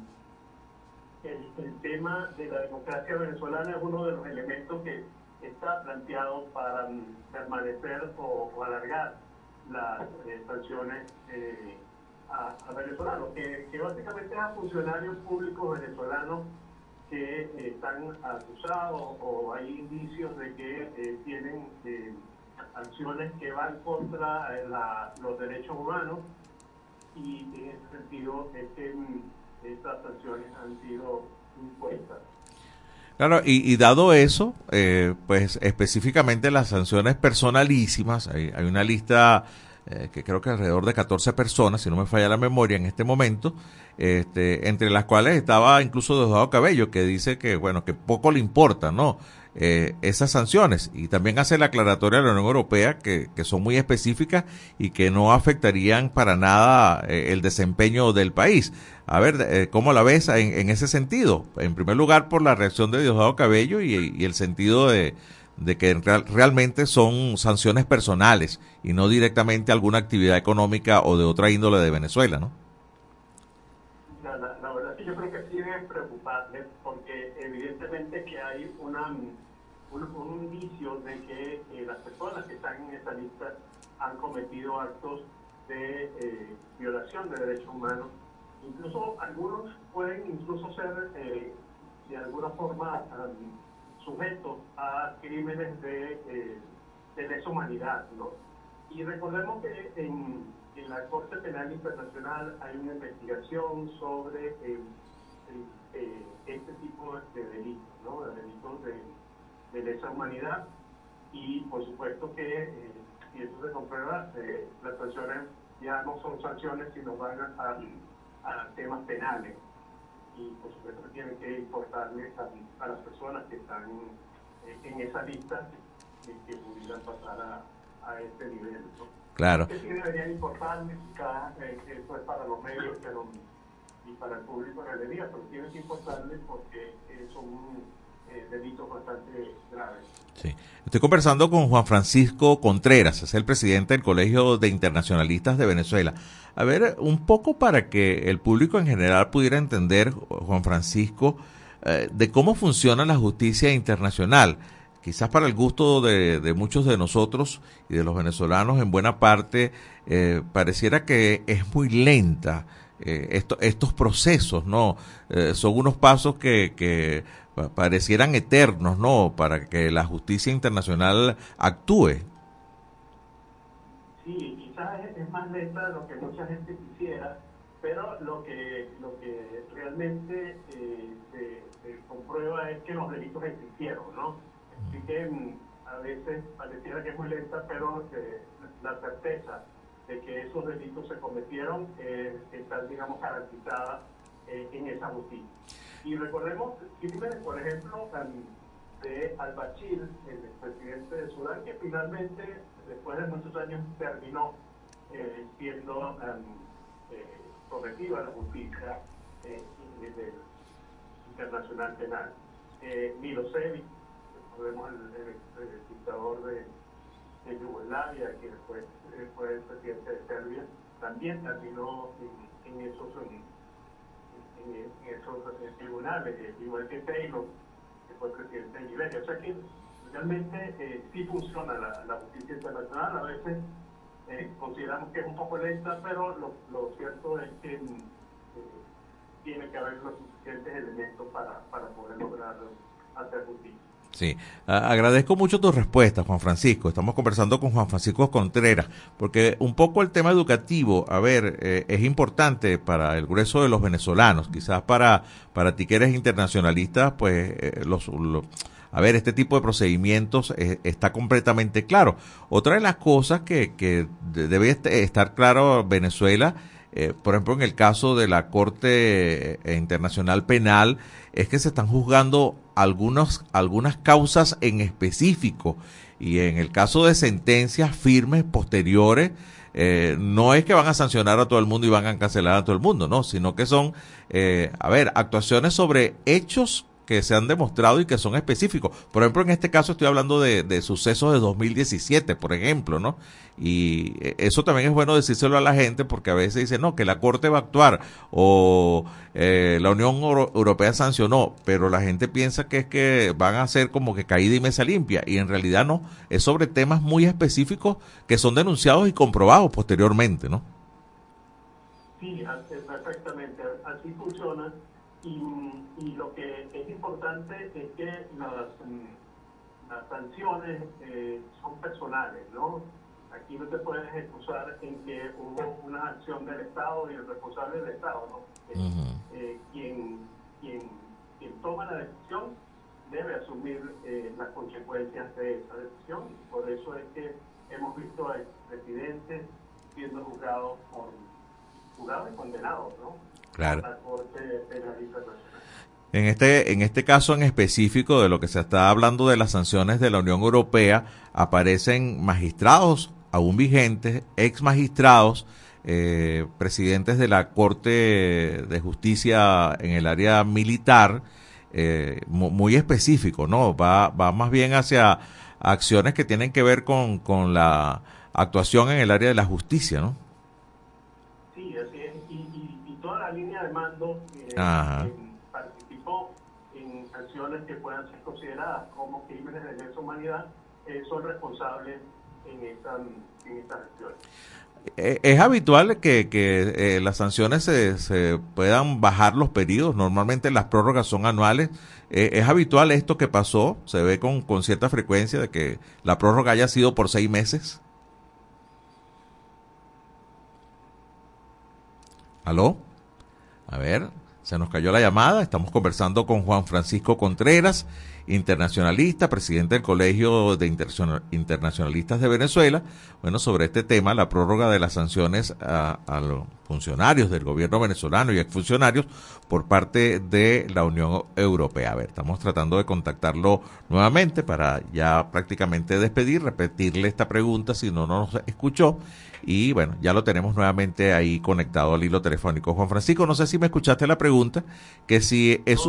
el, tema de la democracia venezolana es uno de los elementos que está planteado para permanecer o, o, alargar las eh, sanciones eh, a, a, venezolanos, que, que, básicamente es a funcionarios públicos venezolanos que eh, están acusados o hay indicios de que eh, tienen eh, acciones que van contra la, los derechos humanos y en ese sentido es que estas sanciones han sido impuestas. Claro, y, dado eso, eh, pues específicamente las sanciones personalísimas, hay, hay una lista eh, que creo que alrededor de 14 personas, si no me falla la memoria en este momento, este, entre las cuales estaba incluso Diosdado Cabello, que dice que, bueno, que poco le importa, ¿no? Eh, esas sanciones y también hace la aclaratoria de la Unión Europea que, que son muy específicas y que no afectarían para nada eh, el desempeño del país. A ver, eh, ¿cómo la ves en, en, ese sentido? En primer lugar, por la reacción de Diosdado Cabello y, y el sentido de, de que real, realmente son sanciones personales y no directamente alguna actividad económica o de otra índole de Venezuela, ¿no? La, la, la verdad es que yo creo que sí es preocupante porque evidentemente que hay una un, un indicio de que eh, las personas que están en esa lista han cometido actos de eh, violación de derechos humanos. Incluso algunos pueden incluso ser eh, de alguna forma um, sujetos a crímenes de, eh, de deshumanidad. ¿no? Y recordemos que en, en, la Corte Penal Internacional hay una investigación sobre el, el, este tipo de delitos, ¿no? de delitos de de lesa humanidad y por supuesto que eh, si eso se comprueba, eh, las sanciones ya no son sanciones sino van a, a, temas penales y por supuesto tienen que importarle a, a las personas que están eh, en esa lista y que pudieran pasar a, a este nivel. ¿no? Claro. Que sí deberían importarle, cada, eh, esto es para los medios pero, y para el público en realidad, pero tienen que importarle porque son eh, delitos bastante graves. Sí. Estoy conversando con Juan Francisco Contreras, es el presidente del Colegio de Internacionalistas de Venezuela. A ver, un poco para que el público en general pudiera entender, Juan Francisco, eh, de cómo funciona la justicia internacional. Quizás para el gusto de, muchos de nosotros y de los venezolanos, en buena parte, eh, pareciera que es muy lenta. Esto, estos procesos, ¿no? Son unos pasos que, parecieran eternos, ¿no? Para que la justicia internacional actúe. Sí, quizás es, más lenta de lo que mucha gente quisiera, pero lo que, lo que realmente eh, se, comprueba es que los delitos existieron, ¿no? Así que mm, a veces pareciera que es muy lenta, pero eh, la certeza de que esos delitos se cometieron eh, está, digamos, garantizada eh, en esa justicia. Y recordemos crímenes, por ejemplo, de al-Bashir, el presidente de Sudán, que finalmente, después de muchos años, terminó eh, siendo um, eh, la justicia eh, internacional penal. Eh, Milosevic, recordemos el, dictador de, Yugoslavia, que después fue el presidente de Serbia, también terminó en, en esos, en, eh, tribunales, eh, igual que Taylor, que fue presidente de Liberia. O sea que realmente eh, sí funciona la, justicia internacional. A veces eh, consideramos que es un poco lenta, pero lo, lo cierto es que mm, eh, tiene que haber los suficientes elementos para, para poder lograr hacer justicia. Sí, agradezco mucho tu respuesta, Juan Francisco. Estamos conversando con Juan Francisco Contreras, porque un poco el tema educativo, a ver, eh, es importante para el grueso de los venezolanos, quizás para, para ti que eres internacionalista, pues eh, los, lo- a ver, este tipo de procedimientos eh, está completamente claro. Otra de las cosas que, que de- debe est- estar claro Venezuela, eh, por ejemplo, en el caso de la Corte eh, Internacional Penal, es que se están juzgando algunos, algunas causas en específico. Y en el caso de sentencias firmes posteriores, eh, no es que van a sancionar a todo el mundo y van a cancelar a todo el mundo, no, sino que son, eh, a ver, actuaciones sobre hechos que se han demostrado y que son específicos. Por ejemplo, en este caso estoy hablando de, de sucesos de 2017, por ejemplo, ¿no? Y eh, eso también es bueno decírselo a la gente porque a veces dicen, no, que la Corte va a actuar o eh, la Unión Euro- Europea sancionó, pero la gente piensa que es que van a ser como que caída y mesa limpia y en realidad no, es sobre temas muy específicos que son denunciados y comprobados posteriormente, ¿no? Sí, perfectamente, así funciona. Y, lo que importante es que las, mm, las sanciones eh, son personales, ¿no? Aquí no te puedes excusar en que hubo una acción del Estado y el responsable del Estado, ¿no? Eh, eh, quien, quien, quien toma la decisión debe asumir eh, las consecuencias de esa decisión. Por eso es que hemos visto a presidentes siendo juzgados por jurados y condenados, ¿no? Claro. Por la Corte Penal Internacional. En este, en este caso en específico de lo que se está hablando de las sanciones de la Unión Europea, aparecen magistrados aún vigentes, ex magistrados, eh, presidentes de la Corte de Justicia en el área militar, eh, mu- muy específico, ¿no? Va, va más bien hacia acciones que tienen que ver con, con la actuación en el área de la justicia, ¿no? Sí, así es. Y, y, y toda la línea de mando eh, Ajá. Que puedan ser consideradas como crímenes de lesa humanidad, eh, son responsables en esta, en estas acciones. Eh, Es habitual que, que eh, las sanciones se, se puedan bajar los periodos. Normalmente las prórrogas son anuales. Eh, es habitual esto que pasó. Se ve con, con cierta frecuencia de que la prórroga haya sido por seis meses. ¿Aló? A ver, se nos cayó la llamada. Estamos conversando con Juan Francisco Contreras, internacionalista, presidente del Colegio de Internaciona- Internacionalistas de Venezuela. Bueno, sobre este tema, la prórroga de las sanciones a, a los funcionarios del gobierno venezolano y exfuncionarios por parte de la Unión Europea. A ver, estamos tratando de contactarlo nuevamente para ya prácticamente despedir, repetirle esta pregunta si no nos escuchó. Y bueno, ya lo tenemos nuevamente ahí conectado al hilo telefónico. Juan Francisco, no sé si me escuchaste la pregunta, que si es,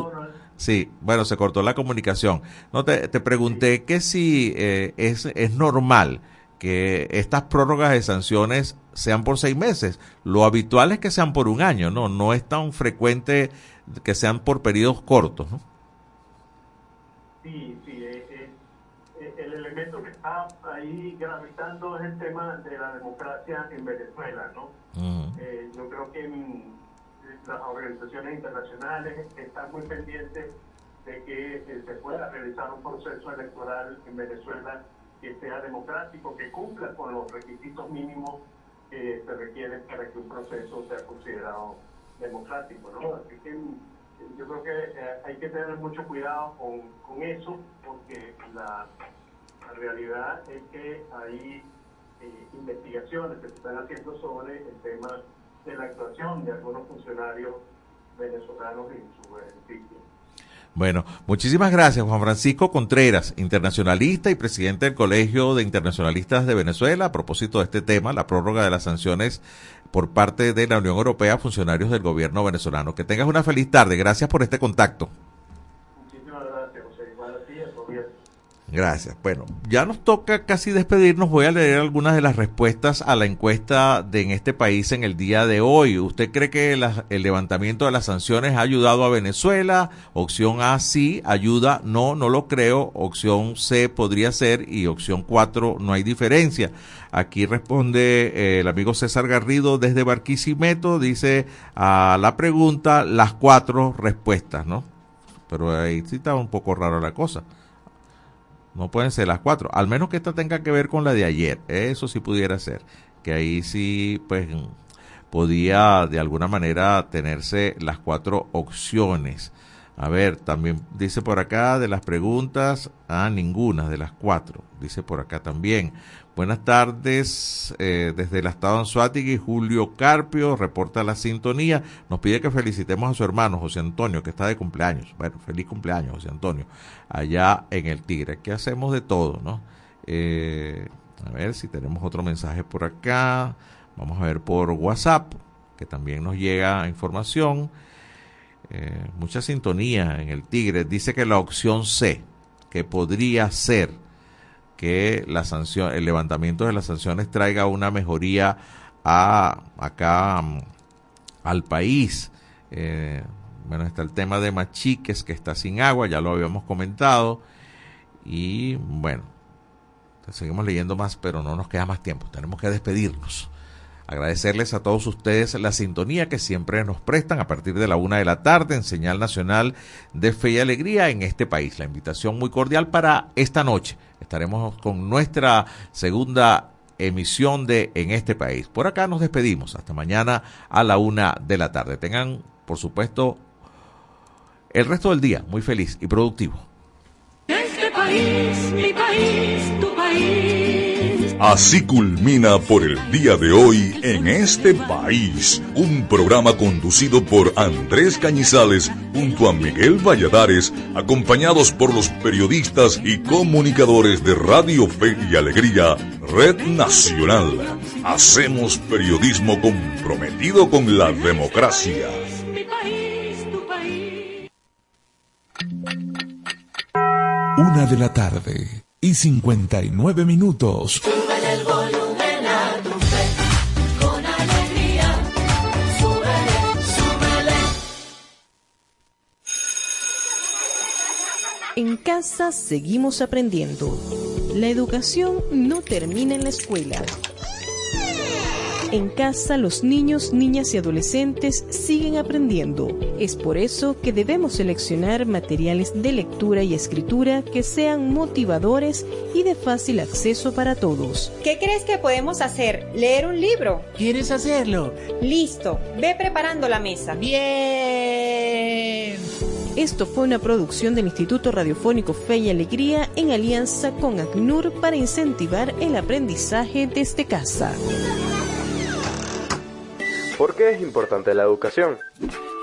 Sí, bueno, se cortó la comunicación. No te, te pregunté que si eh, es, es normal que estas prórrogas de sanciones sean por seis meses. Lo habitual es que sean por un año, ¿no? No es tan frecuente que sean por periodos cortos, ¿no? Sí, sí. eh, eh, eh, el elemento que está ahí gravitando es el tema de la democracia en Venezuela, ¿no? Eh, yo creo que mm, las organizaciones internacionales están muy pendientes de que eh, se pueda realizar un proceso electoral en Venezuela que sea democrático, que cumpla con los requisitos mínimos que se requieren para que un proceso sea considerado democrático, ¿no? Así que mm, yo creo que eh, hay que tener mucho cuidado con, con eso, porque la, la realidad es que hay eh, investigaciones que se están haciendo sobre el tema de la actuación de algunos funcionarios venezolanos en su beneficio. Bueno, muchísimas gracias, Juan Francisco Contreras, internacionalista y presidente del Colegio de Internacionalistas de Venezuela, a propósito de este tema, la prórroga de las sanciones por parte de la Unión Europea a funcionarios del gobierno venezolano. Que tengas una feliz tarde. Gracias por este contacto. Muchísimas gracias, José. Igual a ti y al gobierno. Gracias. Bueno, ya nos toca casi despedirnos. Voy a leer algunas de las respuestas a la encuesta de en este país en el día de hoy. ¿Usted cree que el levantamiento de las sanciones ha ayudado a Venezuela? Opción A, sí, ayuda. No, no lo creo. Opción C podría ser y opción 4, no hay diferencia. Aquí responde eh, el amigo César Garrido desde Barquisimeto. Dice a la pregunta las cuatro respuestas, ¿no? Pero ahí sí está un poco raro la cosa. No pueden ser las cuatro, al menos que esta tenga que ver con la de ayer. Eso sí pudiera ser, que ahí sí, pues, podía de alguna manera tenerse las cuatro opciones. A ver, también dice por acá de las preguntas, ah, ninguna de las cuatro, dice por acá también. Buenas tardes, eh, desde el estado Anzuategui, Julio Carpio reporta la sintonía, nos pide que felicitemos a su hermano José Antonio, que está de cumpleaños. Bueno, feliz cumpleaños, José Antonio, allá en el Tigre. que hacemos de todo, no? Eh, a ver si tenemos otro mensaje por acá. Vamos a ver por WhatsApp, que también nos llega información. Eh, mucha sintonía en el Tigre. Dice que la opción C, que podría ser que la sanción, el levantamiento de las sanciones traiga una mejoría a acá mm, al país. Eh, bueno, está el tema de Machiques que está sin agua, ya lo habíamos comentado. Y bueno, seguimos leyendo más, pero no nos queda más tiempo. Tenemos que despedirnos. Agradecerles a todos ustedes la sintonía que siempre nos prestan a partir de la una de la tarde en señal nacional de fe y alegría en este país. La invitación muy cordial para esta noche. Estaremos con nuestra segunda emisión de En este país. Por acá nos despedimos. Hasta mañana a la una de la tarde. Tengan, por supuesto, el resto del día muy feliz y productivo. Este país, mi país, tu país. Así culmina por el día de hoy en este país, un programa conducido por Andrés Cañizales junto a Miguel Valladares, acompañados por los periodistas y comunicadores de Radio Fe y Alegría, Red Nacional. Hacemos periodismo comprometido con la democracia. Una de la tarde y 59 minutos. En casa seguimos aprendiendo. La educación no termina en la escuela. En casa los niños, niñas y adolescentes siguen aprendiendo. Es por eso que debemos seleccionar materiales de lectura y escritura que sean motivadores y de fácil acceso para todos. ¿Qué crees que podemos hacer? ¿Leer un libro? ¿Quieres hacerlo? Listo, ve preparando la mesa. Bien. Esto fue una producción del Instituto Radiofónico Fe y Alegría en alianza con ACNUR para incentivar el aprendizaje desde casa. ¿Por qué es importante la educación?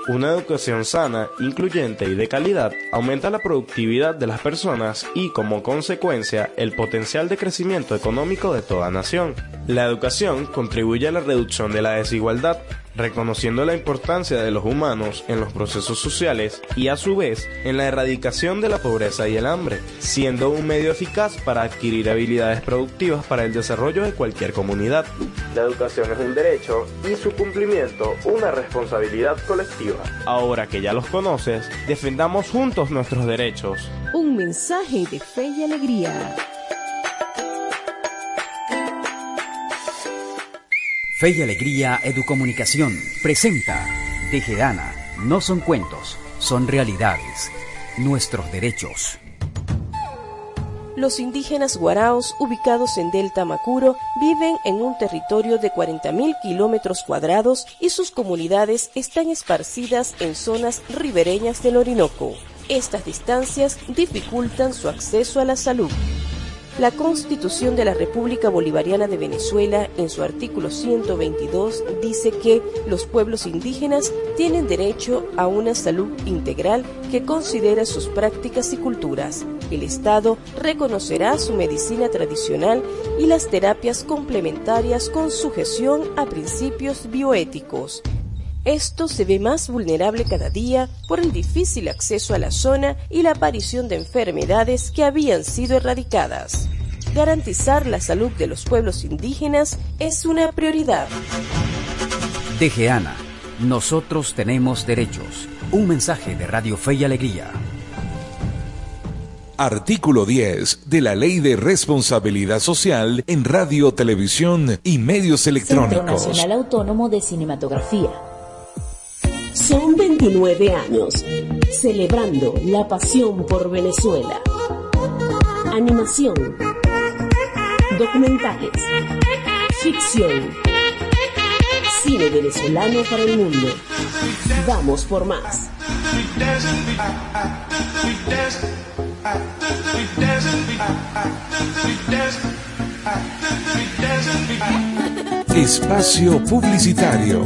Una educación sana, incluyente y de calidad aumenta la productividad de las personas y, como consecuencia, el potencial de crecimiento económico de toda nación. La educación contribuye a la reducción de la desigualdad, reconociendo la importancia de los humanos en los procesos sociales y a su vez en la erradicación de la pobreza y el hambre, siendo un medio eficaz para adquirir habilidades productivas para el desarrollo de cualquier comunidad. La educación es un derecho y su cumplimiento una responsabilidad colectiva. Ahora que ya los conoces, defendamos juntos nuestros derechos. Un mensaje de fe y alegría. Fe y Alegría Educomunicación presenta Tejedana. No son cuentos, son realidades. Nuestros derechos. Los indígenas guaraos, ubicados en Delta Macuro, viven en un territorio de 40.000 kilómetros cuadrados y sus comunidades están esparcidas en zonas ribereñas del Orinoco. Estas distancias dificultan su acceso a la salud. La Constitución de la República Bolivariana de Venezuela, en su artículo 122, dice que los pueblos indígenas tienen derecho a una salud integral que considera sus prácticas y culturas. El Estado reconocerá su medicina tradicional y las terapias complementarias con sujeción a principios bioéticos. Esto se ve más vulnerable cada día por el difícil acceso a la zona y la aparición de enfermedades que habían sido erradicadas. Garantizar la salud de los pueblos indígenas es una prioridad. Tejeana. Nosotros tenemos derechos. Un mensaje de Radio Fe y Alegría. Artículo 10 de la Ley de Responsabilidad Social en Radio, Televisión y Medios Centro Electrónicos. Nacional Autónomo de Cinematografía. Son 29 años, celebrando la pasión por Venezuela. Animación, documentales, ficción, cine venezolano para el mundo. Vamos por más. Espacio Publicitario.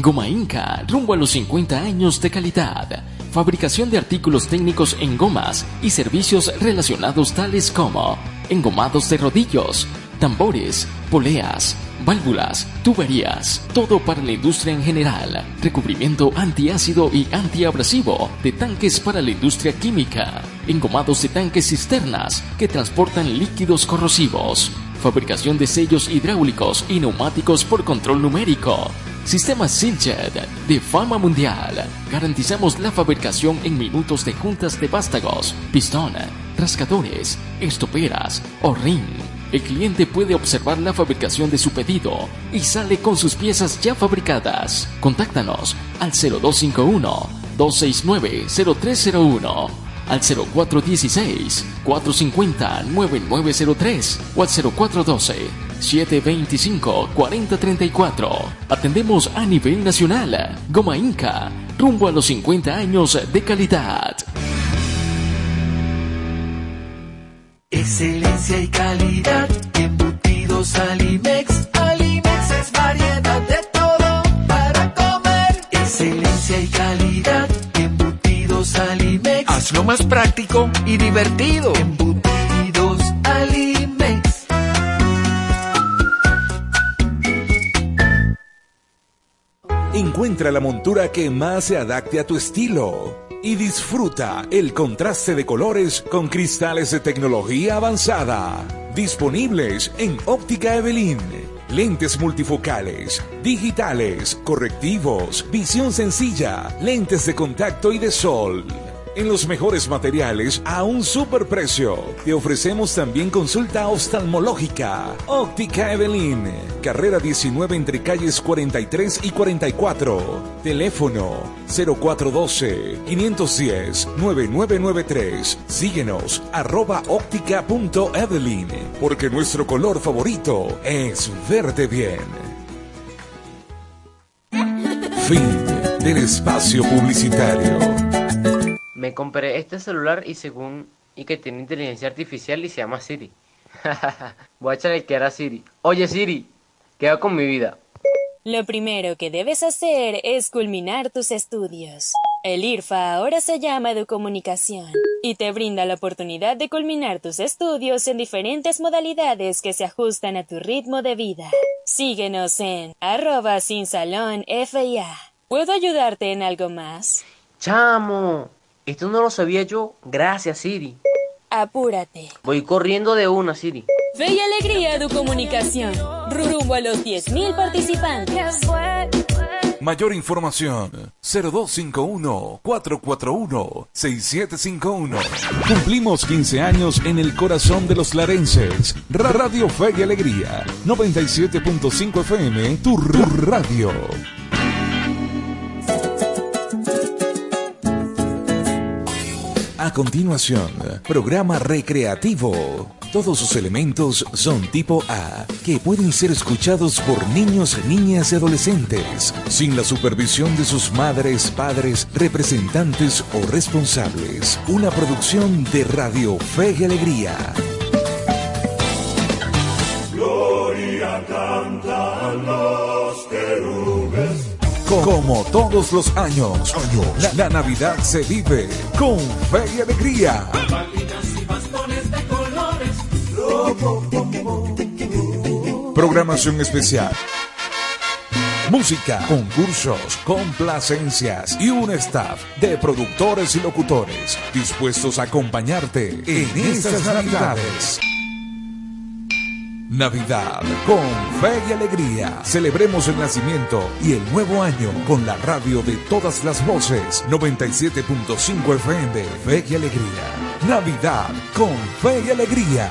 Goma Inca, rumbo a los 50 años de calidad. Fabricación de artículos técnicos en gomas y servicios relacionados tales como engomados de rodillos, tambores, poleas, válvulas, tuberías, todo para la industria en general, recubrimiento antiácido y antiabrasivo de tanques para la industria química, engomados de tanques cisternas que transportan líquidos corrosivos, fabricación de sellos hidráulicos y neumáticos por control numérico, Sistema Siljet de fama mundial. Garantizamos la fabricación en minutos de juntas de vástagos, pistón, rascadores, estoperas o ring. El cliente puede observar la fabricación de su pedido y sale con sus piezas ya fabricadas. Contáctanos al 0251 269 0301 al 0416-450-9903 o al 0412-725-4034. Atendemos a nivel nacional. Goma Inca, rumbo a los 50 años de calidad. Excelencia y calidad, embutidos Alimex. Alimex es variedad de todo para comer. Excelencia y calidad, embutidos Alimex. Hazlo más práctico y divertido. Embutidos Encuentra la montura que más se adapte a tu estilo y disfruta el contraste de colores con cristales de tecnología avanzada. Disponibles en Óptica Evelyn. Lentes multifocales, digitales, correctivos, visión sencilla, lentes de contacto y de sol. En los mejores materiales a un superprecio. Te ofrecemos también consulta oftalmológica. Óptica Evelyn. Carrera 19 entre calles 43 y 44. Teléfono 0412-510-9993. Síguenos arroba óptica.evelyn. Porque nuestro color favorito es verde bien. Fin del espacio publicitario. Me compré este celular y según y que tiene inteligencia artificial y se llama Siri. Voy a echarle que era Siri. Oye Siri, ¿qué hago con mi vida? Lo primero que debes hacer es culminar tus estudios. El IRFA ahora se llama Educomunicación y te brinda la oportunidad de culminar tus estudios en diferentes modalidades que se ajustan a tu ritmo de vida. Síguenos en arroba sin salón FIA. ¿Puedo ayudarte en algo más? Chamo, esto no lo sabía yo. Gracias, Siri. Apúrate. Voy corriendo de una, Siri. Fe y alegría de comunicación. Rumbo a los 10.000 participantes. Mayor información 0251-441-6751. Cumplimos 15 años en el corazón de los larenses. Ra- Radio Fe y Alegría 97.5 FM, tu radio. A continuación, programa recreativo. Todos sus elementos son tipo A, que pueden ser escuchados por niños, niñas y adolescentes, sin la supervisión de sus madres, padres, representantes o responsables. Una producción de Radio Fe y Alegría. Gloria cantan los querubes. Como todos los años, la, la Navidad se vive con fe y alegría. Programación especial. Música, concursos, complacencias y un staff de productores y locutores dispuestos a acompañarte en estas Navidades. Navidad con fe y alegría. Celebremos el nacimiento y el nuevo año con la radio de todas las voces. 97.5 FM. Fe y alegría. Navidad con fe y alegría.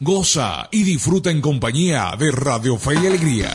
Goza y disfruta en compañía de Radio Fe y Alegría.